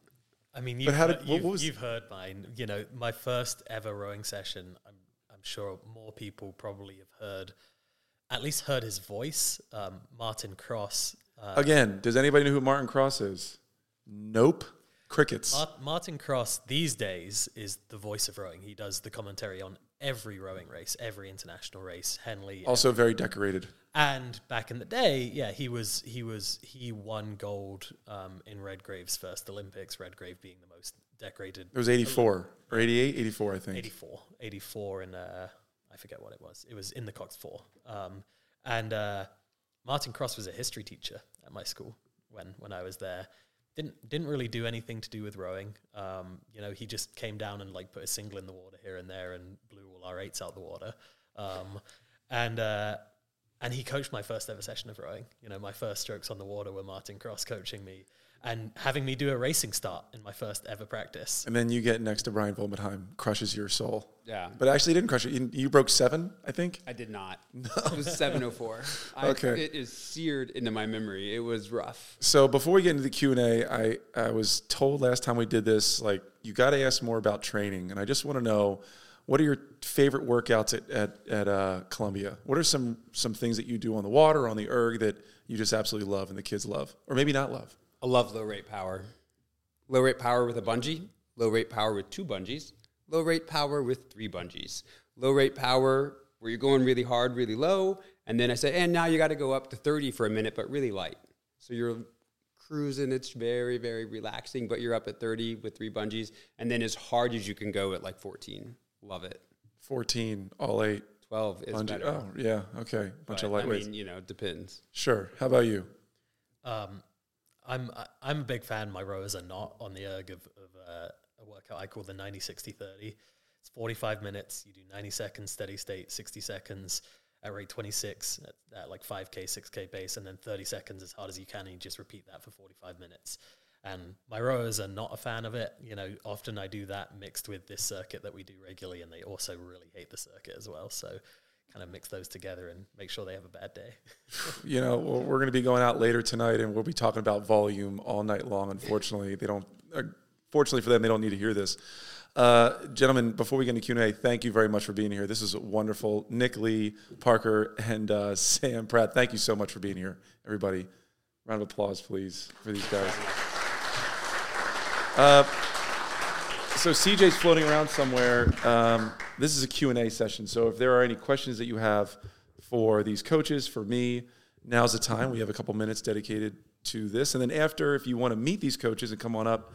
Speaker 3: I mean, you've, did, you've, you've, heard mine. You know, my first ever rowing session. I'm, I'm sure more people probably have heard, at least heard his voice. Um, Martin Cross.
Speaker 1: Uh, Again, does anybody know who Martin Cross is? Nope. Crickets.
Speaker 3: Martin Cross these days is the voice of rowing. He does the commentary on every rowing race, every international race. Henley
Speaker 1: also every. very decorated.
Speaker 3: And back in the day, yeah, he was he was he won gold um, in Redgrave's first Olympics. Redgrave being the most decorated.
Speaker 1: It was 84 or 88, 84, I think.
Speaker 3: 84, 84 in uh, I forget what it was. It was in the Coxed Four. Um, and uh, Martin Cross was a history teacher at my school when when I was there didn't didn't really do anything to do with rowing. Um, you know, he just came down and like put a single in the water here and there and blew all our eights out the water. Um, and uh, and he coached my first ever session of rowing. You know, my first strokes on the water were Martin Cross coaching me and having me do a racing start in my first ever practice.
Speaker 1: And then you get next to Brian Volpenhein, crushes your soul.
Speaker 2: Yeah.
Speaker 1: But actually didn't crush it. You, you broke seven, I think?
Speaker 2: I did not. No. [LAUGHS] It was 704. okay. I, it is seared into my memory. It was rough.
Speaker 1: So before we get into the Q&A, I, I was told last time we did this, like, you got to ask more about training. And I just want to know, what are your favorite workouts at, at, at uh, Columbia? What are some, some things that you do on the water, on the erg that you just absolutely love and the kids love? Or maybe not love?
Speaker 2: I love low rate power. Low rate power with a bungee, low rate power with two bungees, low rate power with three bungees. Low rate power where you're going really hard, really low, and then I say, and now you got to go up to 30 for a minute, but really light. So you're cruising, it's very, very relaxing, but you're up at 30 with three bungees, and then as hard as you can go at like 14. Love it.
Speaker 1: 14, all eight.
Speaker 2: 12 is Bungee. better.
Speaker 1: Oh, yeah, okay. Bunch but, of lightweights. I mean,
Speaker 2: you know, depends.
Speaker 1: Sure. How about you?
Speaker 3: Um, I'm I'm a big fan. My rowers are not on the erg of, of uh, a workout I call the 90 60 30. It's 45 minutes. You do 90 seconds steady state, 60 seconds at rate 26 at, at like 5k, 6k pace, and then 30 seconds as hard as you can. And you just repeat that for 45 minutes. And my rowers are not a fan of it. You know, often I do that mixed with this circuit that we do regularly, and they also really hate the circuit as well. So kind of mix those together and make sure they have a bad day. [LAUGHS]
Speaker 1: you know, we're going to be going out later tonight, and we'll be talking about volume all night long. Unfortunately, they don't. Uh, fortunately for them, they don't need to hear this. Uh, gentlemen, before we get into Q and A, thank you very much for being here. This is wonderful. Nick Lee, Parker, and uh, Sam Pratt. Thank you so much for being here, everybody. Round of applause, please, for these guys. Uh, so CJ's floating around somewhere. Um, this is a Q&A session. So if there are any questions that you have for these coaches, for me, now's the time. We have a couple minutes dedicated to this. And then after, if you want to meet these coaches and come on up,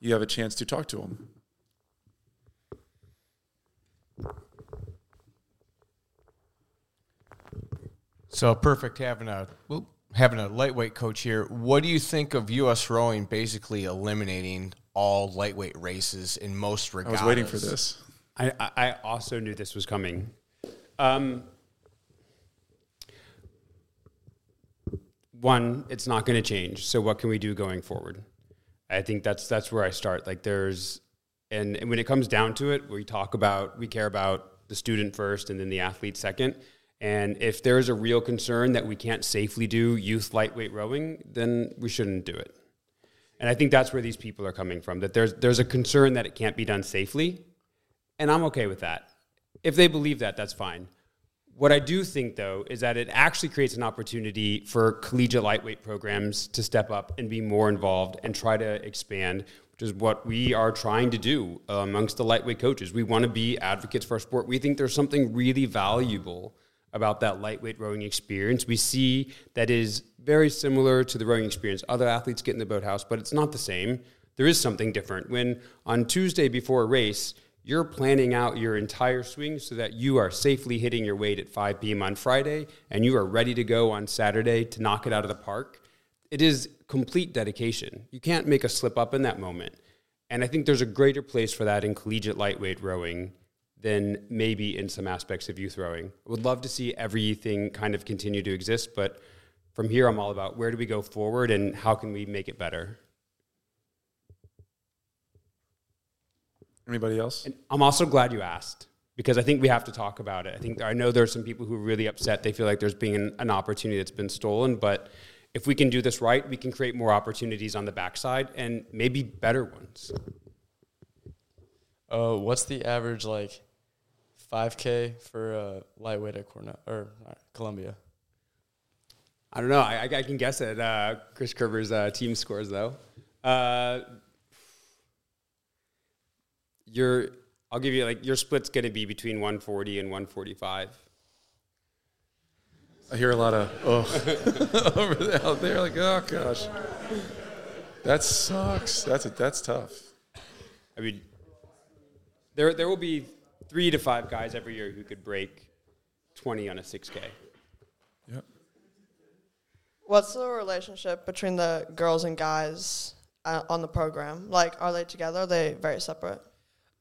Speaker 1: you have a chance to talk to them.
Speaker 4: So perfect having a having a lightweight coach here. What do you think of U.S. rowing basically eliminating all lightweight races in most
Speaker 1: regards.
Speaker 4: I
Speaker 1: was waiting for this.
Speaker 2: I, I I also knew this was coming. Um, one, it's not going to change. So what can we do going forward? I think that's that's where I start. Like there's, and, and when it comes down to it, we talk about we care about the student first and then the athlete second. And if there is a real concern that we can't safely do youth lightweight rowing, then we shouldn't do it. And I think that's where these people are coming from. That there's there's a concern that it can't be done safely, and I'm okay with that. If they believe that, that's fine. What I do think, though, is that it actually creates an opportunity for collegiate lightweight programs to step up and be more involved and try to expand, which is what we are trying to do uh, amongst the lightweight coaches. We want to be advocates for our sport. We think there's something really valuable about that lightweight rowing experience. We see that is very similar to the rowing experience. Other athletes get in the boathouse, but it's not the same. There is something different. When on Tuesday before a race, you're planning out your entire swing so that you are safely hitting your weight at 5 p.m. on Friday and you are ready to go on Saturday to knock it out of the park. It is complete dedication. You can't make a slip up in that moment. And I think there's a greater place for that in collegiate lightweight rowing than maybe in some aspects of youth rowing. I would love to see everything kind of continue to exist, but from here I'm all about where do we go forward and how can we make it better.
Speaker 1: Anybody else?
Speaker 2: And I'm also glad you asked because I think we have to talk about it. I think I know there's some people who are really upset. They feel like there's being an, an opportunity that's been stolen, but if we can do this right, we can create more opportunities on the backside and maybe better ones.
Speaker 5: Uh, what's the average like 5K for uh, lightweight at Cornell or uh, Columbia?
Speaker 2: I don't know. I, I can guess at uh, Chris Kerber's uh, team scores though. Uh, your, I'll give you like your split's going to be between 140 and 145.
Speaker 1: I hear a lot of oh [LAUGHS] over there, out there, like oh gosh, that sucks. That's a, that's tough.
Speaker 2: I mean, there there will be three to five guys every year who could break 20 on a 6K.
Speaker 6: What's the relationship between the girls and guys uh, on the program? Like, are they together? Are they very separate?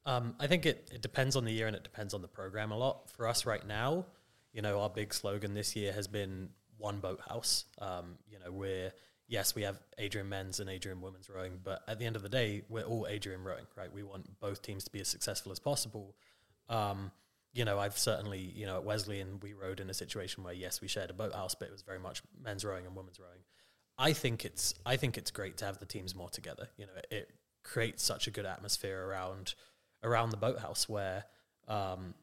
Speaker 3: Um, I think it, it depends on the year and it depends on the program a lot. For us right now, you know, our big slogan this year has been one boathouse. Um, you know, we're yes, we have Adrian men's and Adrian women's rowing, but at the end of the day, we're all Adrian rowing, right? We want both teams to be as successful as possible. Um, you know, I've certainly, you know, at Wesleyan, we rowed in a situation where yes, we shared a boathouse, but it was very much men's rowing and women's rowing. I think it's I think it's great to have the teams more together. You know, it, it creates such a good atmosphere around around the boathouse where um,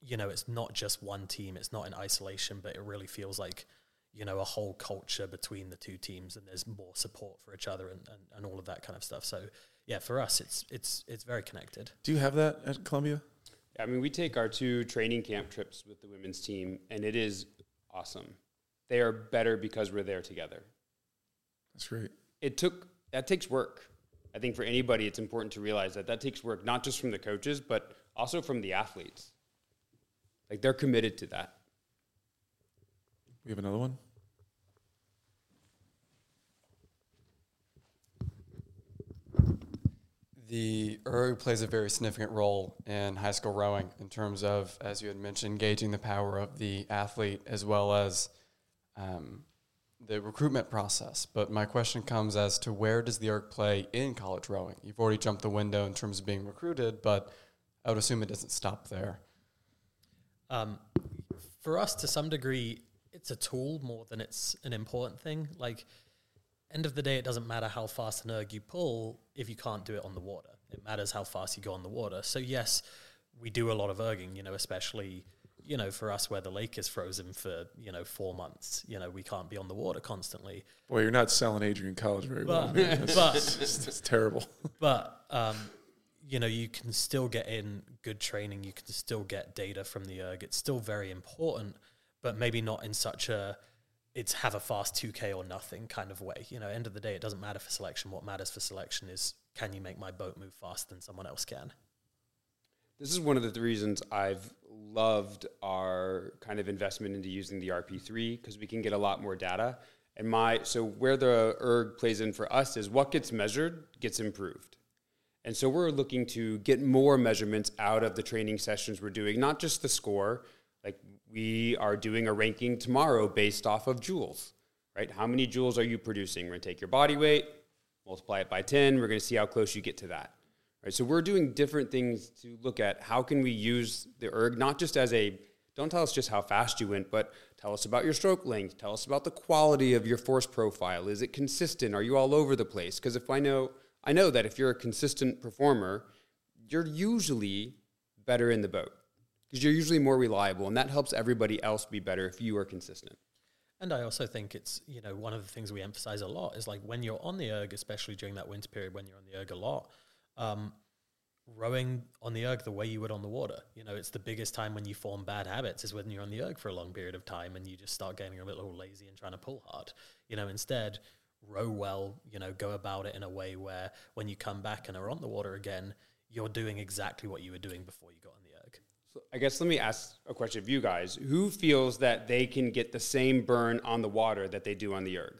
Speaker 3: you know it's not just one team it's not in isolation but it really feels like you know a whole culture between the two teams and there's more support for each other and, and, and all of that kind of stuff so yeah for us it's it's it's very connected
Speaker 1: Do you have that at Columbia?
Speaker 2: I mean, we take our two training camp trips with the women's team, and it is awesome. They are better because we're there together.
Speaker 1: That's great.
Speaker 2: It took that takes work. I think for anybody, it's important to realize that that takes work, not just from the coaches, but also from the athletes. Like they're committed to that.
Speaker 1: We have another one.
Speaker 7: The ERG plays a very significant role in high school rowing in terms of, as you had mentioned, gauging the power of the athlete as well as um, the recruitment process. But my question comes as to where does the ERG play in college rowing? You've already jumped the window in terms of being recruited, but I would assume it doesn't stop there.
Speaker 3: um, for us to some degree it's a tool more than it's an important thing like end of the day it doesn't matter how fast an erg you pull if you can't do it on the water it matters how fast you go on the water so yes we do a lot of erging you know especially you know for us where the lake is frozen for you know four months you know we can't be on the water constantly
Speaker 1: Boy, you're not selling Adrian College very well.
Speaker 3: but,
Speaker 1: man. That's,
Speaker 3: but
Speaker 1: it's, it's terrible. [LAUGHS]
Speaker 3: but um, you know you can still get in good training you can still get data from the erg it's still very important but maybe not in such a it's have a fast 2k or nothing kind of way you know end of the day it doesn't matter for selection what matters for selection is can you make my boat move faster than someone else can
Speaker 2: This is one of the reasons I've loved our kind of investment into using the RP3 because we can get a lot more data. And my so where the erg plays in for us is what gets measured gets improved. And so we're looking to get more measurements out of the training sessions we're doing, not just the score. Like we are doing a ranking tomorrow based off of joules, right? How many joules are you producing? We're gonna take your body weight, multiply it by 10, we're gonna see how close you get to that. Right, so we're doing different things to look at how can we use the erg not just as a don't tell us just how fast you went, but tell us about your stroke length. Tell us about the quality of your force profile. Is it consistent? Are you all over the place? Because if I know, I know that if you're a consistent performer, you're usually better in the boat because you're usually more reliable, and that helps everybody else be better if you are consistent.
Speaker 3: And I also think it's, you know, one of the things we emphasize a lot is like when you're on the erg, especially during that winter period when you're on the erg a lot, um, rowing on the erg the way you would on the water. You know, it's the biggest time when you form bad habits is when you're on the erg for a long period of time and you just start getting a little lazy and trying to pull hard. You know, instead, row well, you know, go about it in a way where when you come back and are on the water again, you're doing exactly what you were doing before you got on the erg.
Speaker 2: I guess let me ask a question of you guys. Who feels that they can get the same burn on the water that they do on the erg?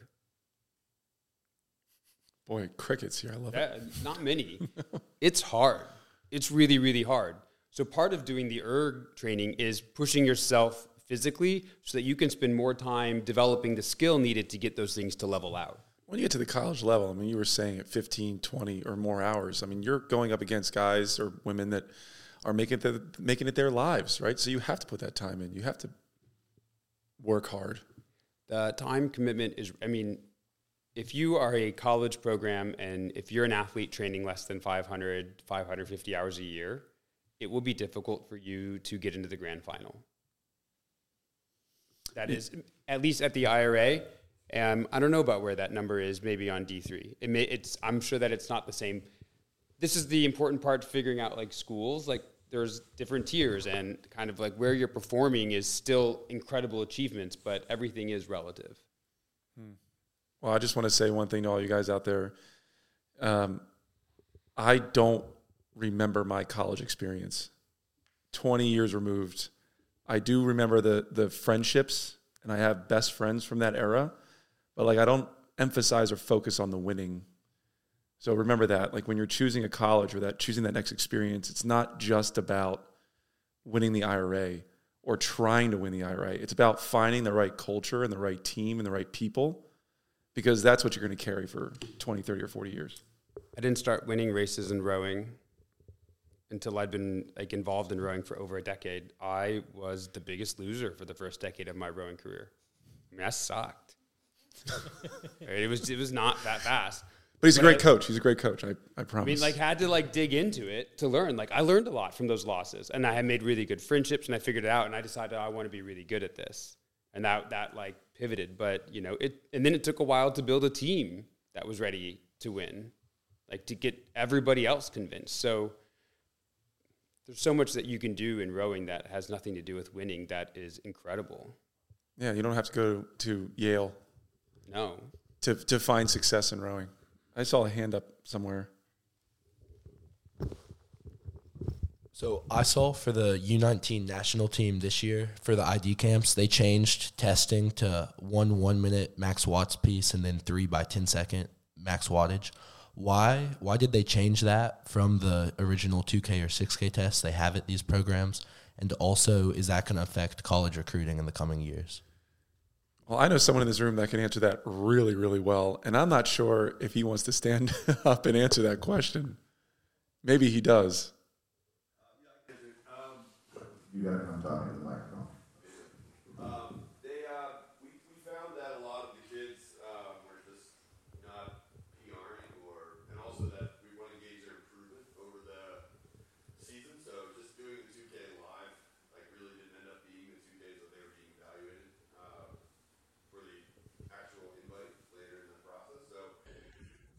Speaker 1: Boy, crickets here. I love it.
Speaker 2: Not many. [LAUGHS] it's hard. It's really, really hard. So part of doing the erg training is pushing yourself physically so that you can spend more time developing the skill needed to get those things to level out.
Speaker 1: When you get to the college level, I mean, you were saying at 15, 20 or more hours. I mean, you're going up against guys or women that are making it, the, making it their lives, right? So you have to put that time in. You have to work hard.
Speaker 2: The time commitment is, I mean, if you are a college program and if you're an athlete training less than 500, 550 hours a year, it will be difficult for you to get into the grand final. That is, at least at the IRA. Um, I don't know about where that number is. Maybe on D three. It may. It's. I'm sure that it's not the same. This is the important part. Figuring out like schools. Like there's different tiers and kind of like where you're performing is still incredible achievements, but everything is relative.
Speaker 1: Well, I just want to say one thing to all you guys out there. Um, I don't remember my college experience. 20 years removed. I do remember the the friendships and I have best friends from that era, but like I don't emphasize or focus on the winning. So remember that like when you're choosing a college or that choosing that next experience, it's not just about winning the IRA or trying to win the IRA. It's about finding the right culture and the right team and the right people because that's what you're going to carry for 20, 30 or 40 years.
Speaker 2: I didn't start winning races in rowing until I'd been like involved in rowing for over a decade. I was the biggest loser for the first decade of my rowing career. I mean, I sucked. [LAUGHS] It was it was not that fast.
Speaker 1: But he's a great
Speaker 2: I-
Speaker 1: coach. He's a great coach. I, I promise.
Speaker 2: I mean, like had to like dig into it to learn. Like I learned a lot from those losses, and I had made really good friendships, and I figured it out, and I decided I want to be really good at this, and that that like pivoted. But you know, it and then it took a while to build a team that was ready to win, like to get everybody else convinced. So there's so much that you can do in rowing that has nothing to do with winning. That is incredible.
Speaker 1: yeah, you don't have to go to Yale
Speaker 2: No,
Speaker 1: to, to find success in rowing. I saw a hand up somewhere.
Speaker 8: So I saw for the U19 national team this year for the ID camps, they changed testing to one one minute max watts piece and then three by 10 second max wattage. Why? Why did they change that from the original 2K or 6K tests they have at these programs? And also, is that going to affect college recruiting in the coming years?
Speaker 1: Well, I know someone in this room that can answer that really, really well. And I'm not sure if he wants to stand [LAUGHS] up and answer that question. Maybe he does.
Speaker 9: Um, you got it on top of the microphone.
Speaker 10: Um, they, uh, we, we found that a lot of the kids, um, were just not PRing or, and also that we want to gauge their improvement over the season. So just doing the 2K live, like really didn't end up being the 2Ks that they were being evaluated, uh, for the actual invite later in the process. So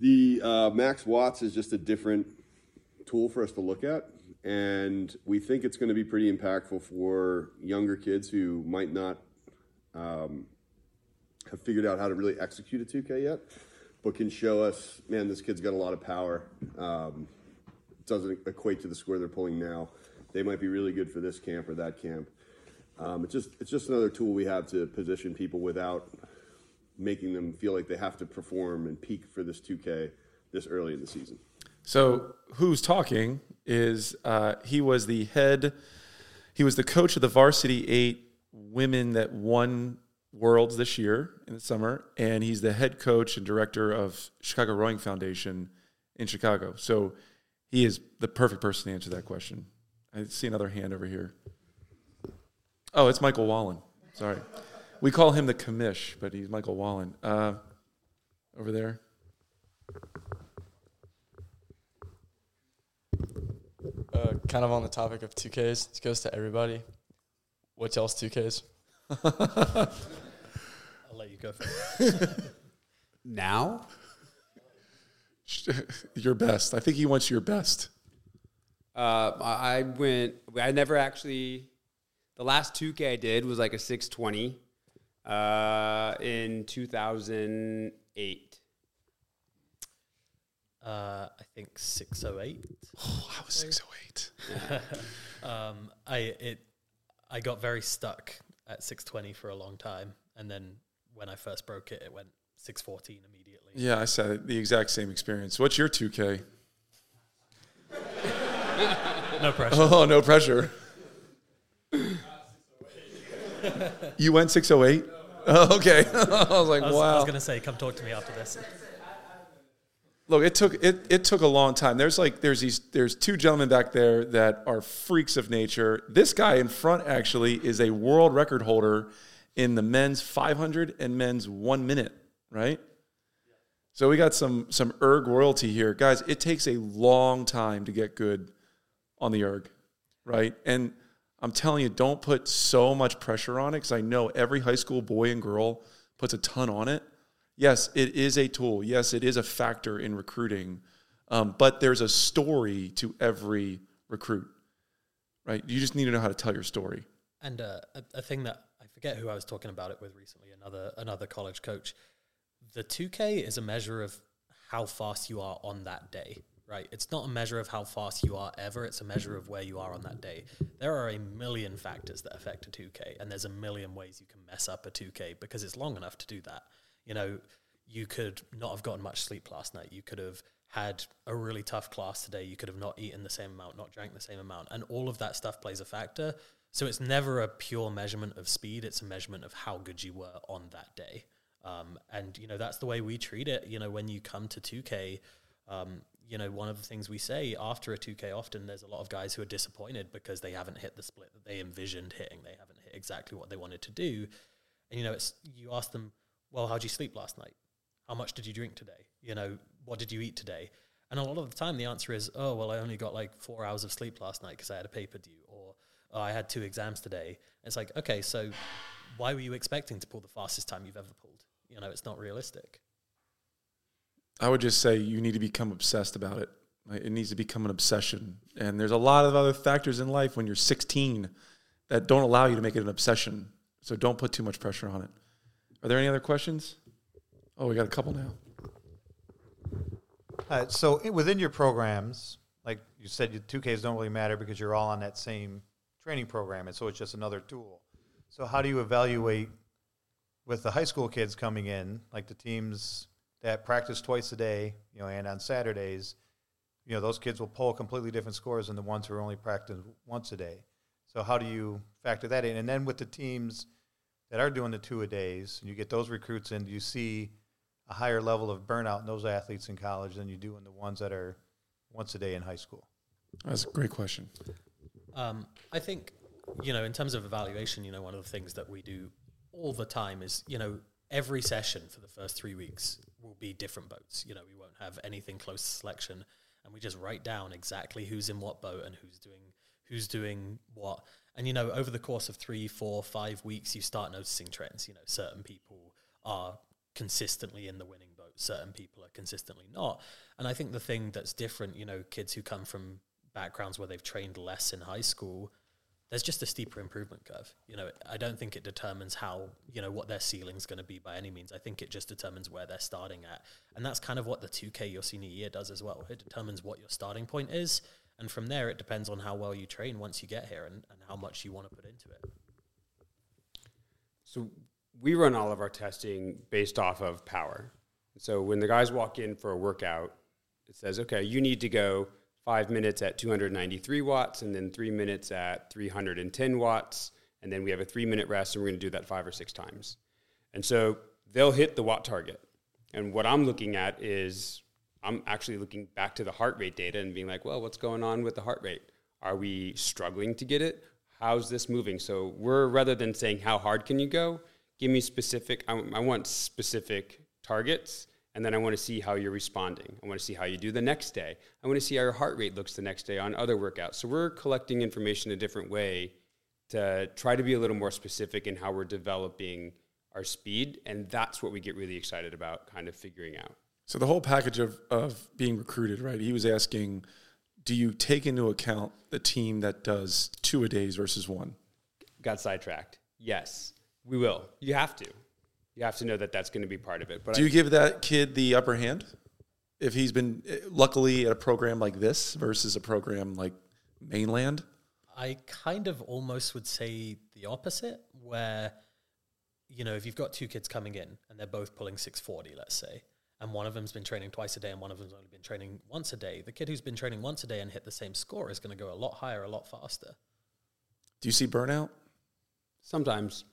Speaker 10: the, uh, max watts is just a different tool for us to look at. And we think it's going to be pretty impactful for younger kids who might not um, have figured out how to really execute a 2K yet, but can show us, man, this kid's got a lot of power. Um, doesn't equate to the score they're pulling now. they might be really good for this camp or that camp. Um, it's just it's just another tool we have to position people without making them feel like they have to perform and peak for this 2K this early in the season.
Speaker 1: So who's talking is uh, he was the head, he was the coach of the varsity eight women that won worlds this year in the summer, and he's the head coach and director of Chicago Rowing Foundation in Chicago. So he is the perfect person to answer that question. I see another hand over here. Oh, it's Michael Wallen. Sorry. We call him the commish, but he's Michael Wallen. Uh, over there.
Speaker 5: Uh, kind of on the topic of 2Ks, this goes to everybody. What's y'all's 2Ks?
Speaker 3: I'll let you go first. [LAUGHS]
Speaker 2: Now? [LAUGHS]
Speaker 1: your best. I think he wants your best.
Speaker 2: Uh, I I went. I never actually. The last 2K I did was like a 620 uh, in 2008.
Speaker 3: Uh, I think 608.
Speaker 1: Oh, I was 608. [LAUGHS]
Speaker 3: um, I it I got very stuck at 620 for a long time, and then when I first broke it, it went 614 immediately.
Speaker 1: Yeah, I said the exact same experience. What's your 2K? [LAUGHS]
Speaker 3: No pressure.
Speaker 1: Oh, no pressure. [LAUGHS] you went 608? Oh, [LAUGHS] okay. [LAUGHS] I was like,
Speaker 3: I was, I was gonna say, come talk to me after this.
Speaker 1: Look, it took it, it took a long time. There's like there's these there's two gentlemen back there that are freaks of nature. This guy in front actually is a world record holder in the men's 500 and men's 1 minute, right? So we got some some erg royalty here. Guys, it takes a long time to get good on the erg, right? And I'm telling you don't put so much pressure on it cuz I know every high school boy and girl puts a ton on it yes, it is a tool. Yes, it is a factor in recruiting. Um, but there's a story to every recruit, right? You just need to know how to tell your story.
Speaker 3: And uh, a, a thing that I forget who I was talking about it with recently, another another college coach. The 2K is a measure of how fast you are on that day, right? It's not a measure of how fast you are ever. It's a measure of where you are on that day. There are a million factors that affect a 2K, and there's a million ways you can mess up a 2K because it's long enough to do that. You know, you could not have gotten much sleep last night. You could have had a really tough class today. You could have not eaten the same amount, not drank the same amount. And all of that stuff plays a factor. So it's never a pure measurement of speed, it's a measurement of how good you were on that day. Um, and, you know, that's the way we treat it. You know, when you come to 2K, um, you know, one of the things we say after a 2K, often there's a lot of guys who are disappointed because they haven't hit the split that they envisioned hitting. They haven't hit exactly what they wanted to do. And, you know, it's, you ask them, well, how'd you sleep last night? How much did you drink today? You know, what did you eat today? And a lot of the time, the answer is, oh, well, I only got like four hours of sleep last night because I had a paper due, or oh, I had two exams today. It's like, okay, so why were you expecting to pull the fastest time you've ever pulled? You know, it's not realistic.
Speaker 1: I would just say you need to become obsessed about it. It needs to become an obsession. And there's a lot of other factors in life when you're 16 that don't allow you to make it an obsession. So don't put too much pressure on it. Are there any other questions? Oh, we got a couple now.
Speaker 11: Uh, so within your programs, like you said, your two Ks don't really matter because you're all on that same training program, and so it's just another tool. So how do you evaluate with the high school kids coming in, like the teams that practice twice a day, you know, and on Saturdays, you know, those kids will pull completely different scores than the ones who are only practice once a day. So how do you factor that in? And then with the teams that are doing the two a days, you get those recruits in, you see a higher level of burnout in those athletes in college than you do in the ones that are once a day in high school?
Speaker 1: That's a great question.
Speaker 3: Um, I think, you know, in terms of evaluation, you know, one of the things that we do all the time is, you know, every session for the first three weeks will be different boats. You know, we won't have anything close to selection, and we just write down exactly who's in what boat and who's doing who's doing what. And you know, over the course of three, four, five weeks, you start noticing trends. You know, certain people are consistently in the winning boat, certain people are consistently not. And I think the thing that's different, you know, kids who come from backgrounds where they've trained less in high school, there's just a steeper improvement curve. You know, I don't think it determines how, you know, what their ceiling's going to be by any means. I think it just determines where they're starting at. And that's kind of what the 2K your senior year does as well. It determines what your starting point is. And from there, it depends on how well you train once you get here and, and how much you want to put into it.
Speaker 2: So we run all of our testing based off of power. So when the guys walk in for a workout, it says, okay, you need to go five minutes at 293 watts and then three minutes at 310 watts. And then we have a three minute rest, and we're going to do that five or six times. And so they'll hit the watt target. And what I'm looking at is I'm actually looking back to the heart rate data and being like, well, what's going on with the heart rate? Are we struggling to get it? How's this moving? So we're rather than saying how hard can you go, give me specific. I, I want specific targets, and then I want to see how you're responding. I want to see how you do the next day. I want to see how your heart rate looks the next day on other workouts. So we're collecting information a different way to try to be a little more specific in how we're developing our speed, and that's what we get really excited about, kind of figuring out.
Speaker 1: So the whole package of, of being recruited, right? He was asking, do you take into account the team that does two a days versus one?
Speaker 2: Got sidetracked. Yes, we will. You have to. You have to know that that's going to be part of it. But
Speaker 1: do you give that kid the upper hand if he's been luckily at a program like this versus a program like mainland?
Speaker 3: I kind of almost would say the opposite, where you know if you've got two kids coming in and they're both pulling 640, let's say, and one of them's been training twice a day and one of them's only been training once a day, the kid who's been training once a day and hit the same score is going to go a lot higher, a lot faster.
Speaker 1: Do you see burnout?
Speaker 2: Sometimes.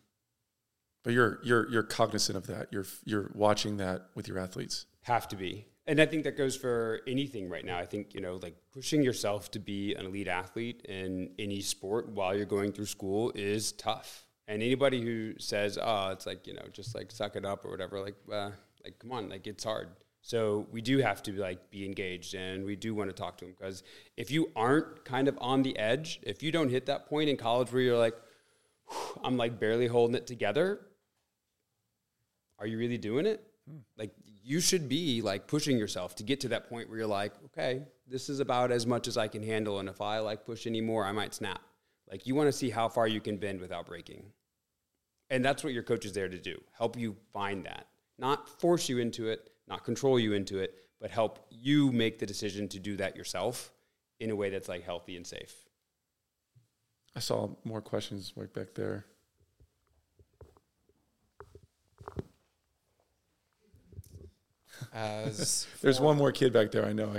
Speaker 1: But you're you're you're cognizant of that. You're you're watching that with your athletes.
Speaker 2: Have to be. And I think that goes for anything right now. I think, you know, like pushing yourself to be an elite athlete in any sport while you're going through school is tough. And anybody who says, "Oh, it's like, you know, just like suck it up or whatever," like uh, like come on, like it's hard. So we do have to like be engaged and we do want to talk to them because if you aren't kind of on the edge, if you don't hit that point in college where you're like, I'm like barely holding it together, are you really doing it? Hmm. Like you should be like pushing yourself to get to that point where you're like, okay, this is about as much as I can handle, and if I like push anymore, I might snap. Like you want to see how far you can bend without breaking, and that's what your coach is there to do: help you find that, not force you into it, not control you into it, but help you make the decision to do that yourself in a way that's like healthy and safe.
Speaker 1: I saw more questions right back there.
Speaker 7: As [LAUGHS]
Speaker 1: there's one more kid back there, I know.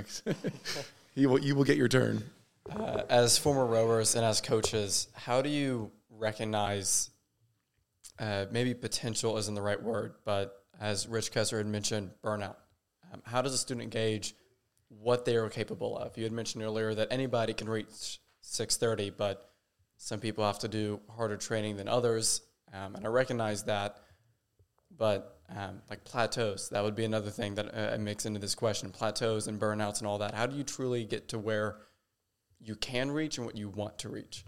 Speaker 1: [LAUGHS] you will you will get your turn.
Speaker 7: Uh, as former rowers and as coaches, how do you recognize uh, maybe potential isn't the right word, but as Rich Kessler had mentioned, burnout. Um, how does a student gauge what they are capable of? You had mentioned earlier that anybody can reach 630, but some people have to do harder training than others, um, and I recognize that. But um, like plateaus, that would be another thing that uh, mix into this question: plateaus and burnouts and all that. How do you truly get to where you can reach and what you want to reach?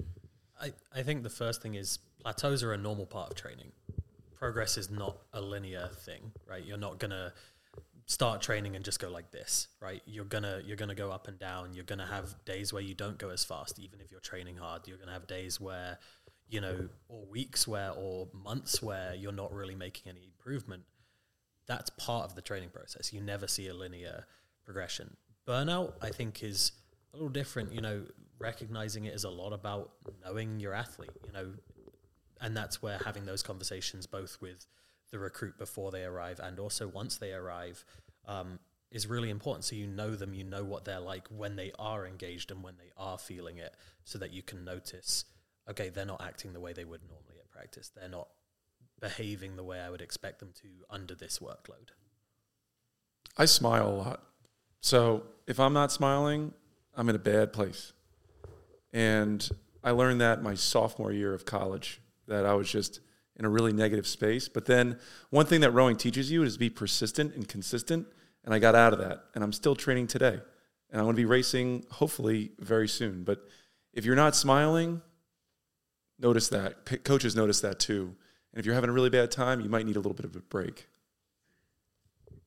Speaker 3: I, I think the first thing is plateaus are a normal part of training. Progress is not a linear thing, right? You're not gonna start training and just go like this, right? You're gonna you're gonna go up and down. You're gonna have days where you don't go as fast, even if you're training hard. You're gonna have days where, you know, or weeks where or months where you're not really making any improvement. That's part of the training process. You never see a linear progression. Burnout, I think, is a little different. You know, recognizing it is a lot about knowing your athlete. You know, and that's where having those conversations both with the recruit before they arrive and also once they arrive um, is really important. So you know them, you know what they're like when they are engaged and when they are feeling it, so that you can notice, okay, they're not acting the way they would normally at practice. They're not behaving the way I would expect them to under this workload.
Speaker 1: I smile a lot. So if I'm not smiling, I'm in a bad place. And I learned that my sophomore year of college that I was just in a really negative space. But then one thing that rowing teaches you is be persistent and consistent. And I got out of that. And I'm still training today. And I'm going to be racing hopefully very soon. But if you're not smiling, notice that. P- coaches notice that too. And if you're having a really bad time, you might need a little bit of a break.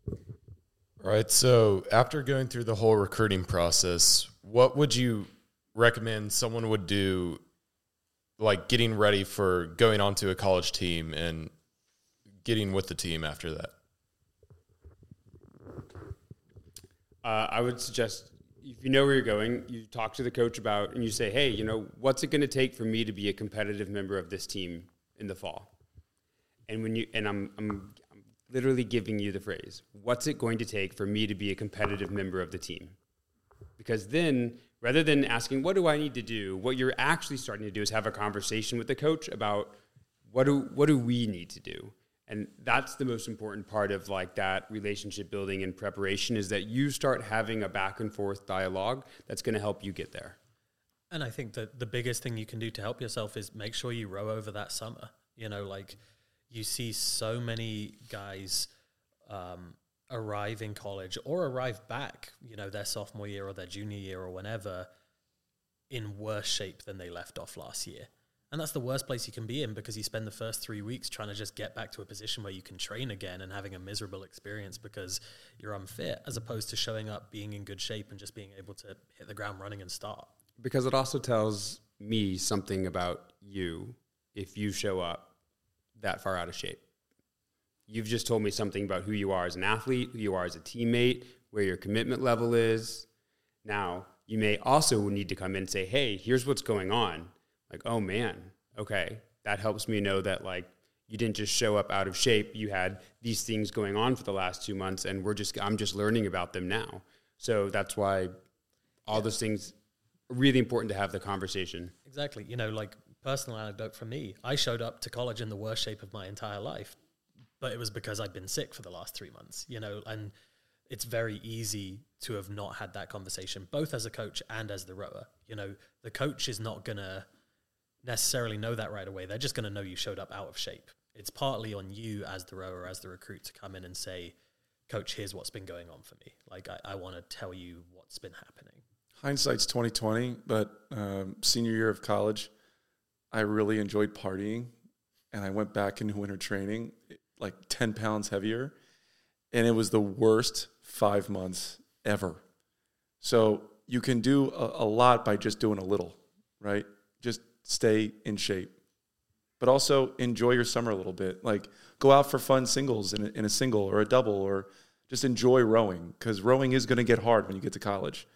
Speaker 12: All right. So after going through the whole recruiting process, what would you recommend someone would do like getting ready for going onto a college team and getting with the team after that?
Speaker 2: Uh, I would suggest if you know where you're going, you talk to the coach about, and you say, hey, you know, what's it going to take for me to be a competitive member of this team in the fall? And when you and I'm I'm, I'm literally giving you the phrase, what's it going to take for me to be a competitive member of the team? Because then, rather than asking, what do I need to do, what you're actually starting to do is have a conversation with the coach about what do what do we need to do and that's the most important part of like that relationship building and preparation is that you start having a back and forth dialogue that's going to help you get there
Speaker 3: And I think that the biggest thing you can do to help yourself is make sure you row over that summer. You know, like you see so many guys um, arrive in college or arrive back, you know, their sophomore year or their junior year or whenever in worse shape than they left off last year. And that's the worst place you can be in because you spend the first three weeks trying to just get back to a position where you can train again and having a miserable experience because you're unfit, as opposed to showing up, being in good shape, and just being able to hit the ground running and start.
Speaker 2: because it also tells me something about you if you show up that far out of shape. You've just told me something about who you are as an athlete, who you are as a teammate, where your commitment level is. Now, you may also need to come in and say, hey, here's what's going on. Like, oh man, okay. That helps me know that, like, you didn't just show up out of shape. You had these things going on for the last two months, and we're just, I'm just learning about them now. So that's why all those things are really important to have the conversation.
Speaker 3: Exactly. You know, like personal anecdote from me, I showed up to college in the worst shape of my entire life, but it was because I'd been sick for the last three months, you know, and it's very easy to have not had that conversation, both as a coach and as the rower. You know, the coach is not going to necessarily know that right away. They're just going to know you showed up out of shape. It's partly on you as the rower, as the recruit, to come in and say, Coach, here's what's been going on for me. Like, I, I want to tell you what's been happening.
Speaker 1: Hindsight's twenty twenty, but um, senior year of college, I really enjoyed partying, and I went back into winter training like ten pounds heavier, and it was the worst five months ever. So you can do a, a lot by just doing a little, right? Stay in shape, but also enjoy your summer a little bit. Like go out for fun singles in a, in a single or a double, or just enjoy rowing because rowing is going to get hard when you get to college.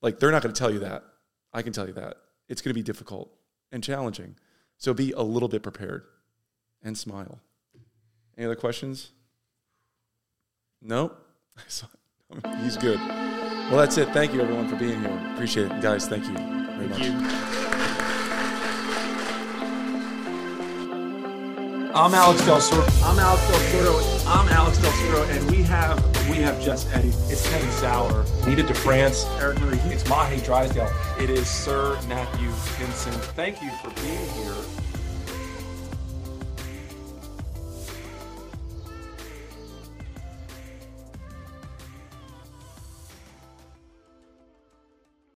Speaker 1: Like they're not going to tell you that. I can tell you that. It's going to be difficult and challenging. So be a little bit prepared and smile. Any other questions? No? [LAUGHS] He's good. Well, that's it. Thank you, everyone, for being here. Appreciate it. Guys, thank you very much.
Speaker 13: I'm Alex Del Soro. I'm Alex Del Soro. I'm Alex Del Soro, and we have we have just Eddie. It's Kenny Sauer. Needed to France. Eric Murray. It's Mahe Drysdale. It is Sir Matthew Pinsent. Thank you for being here.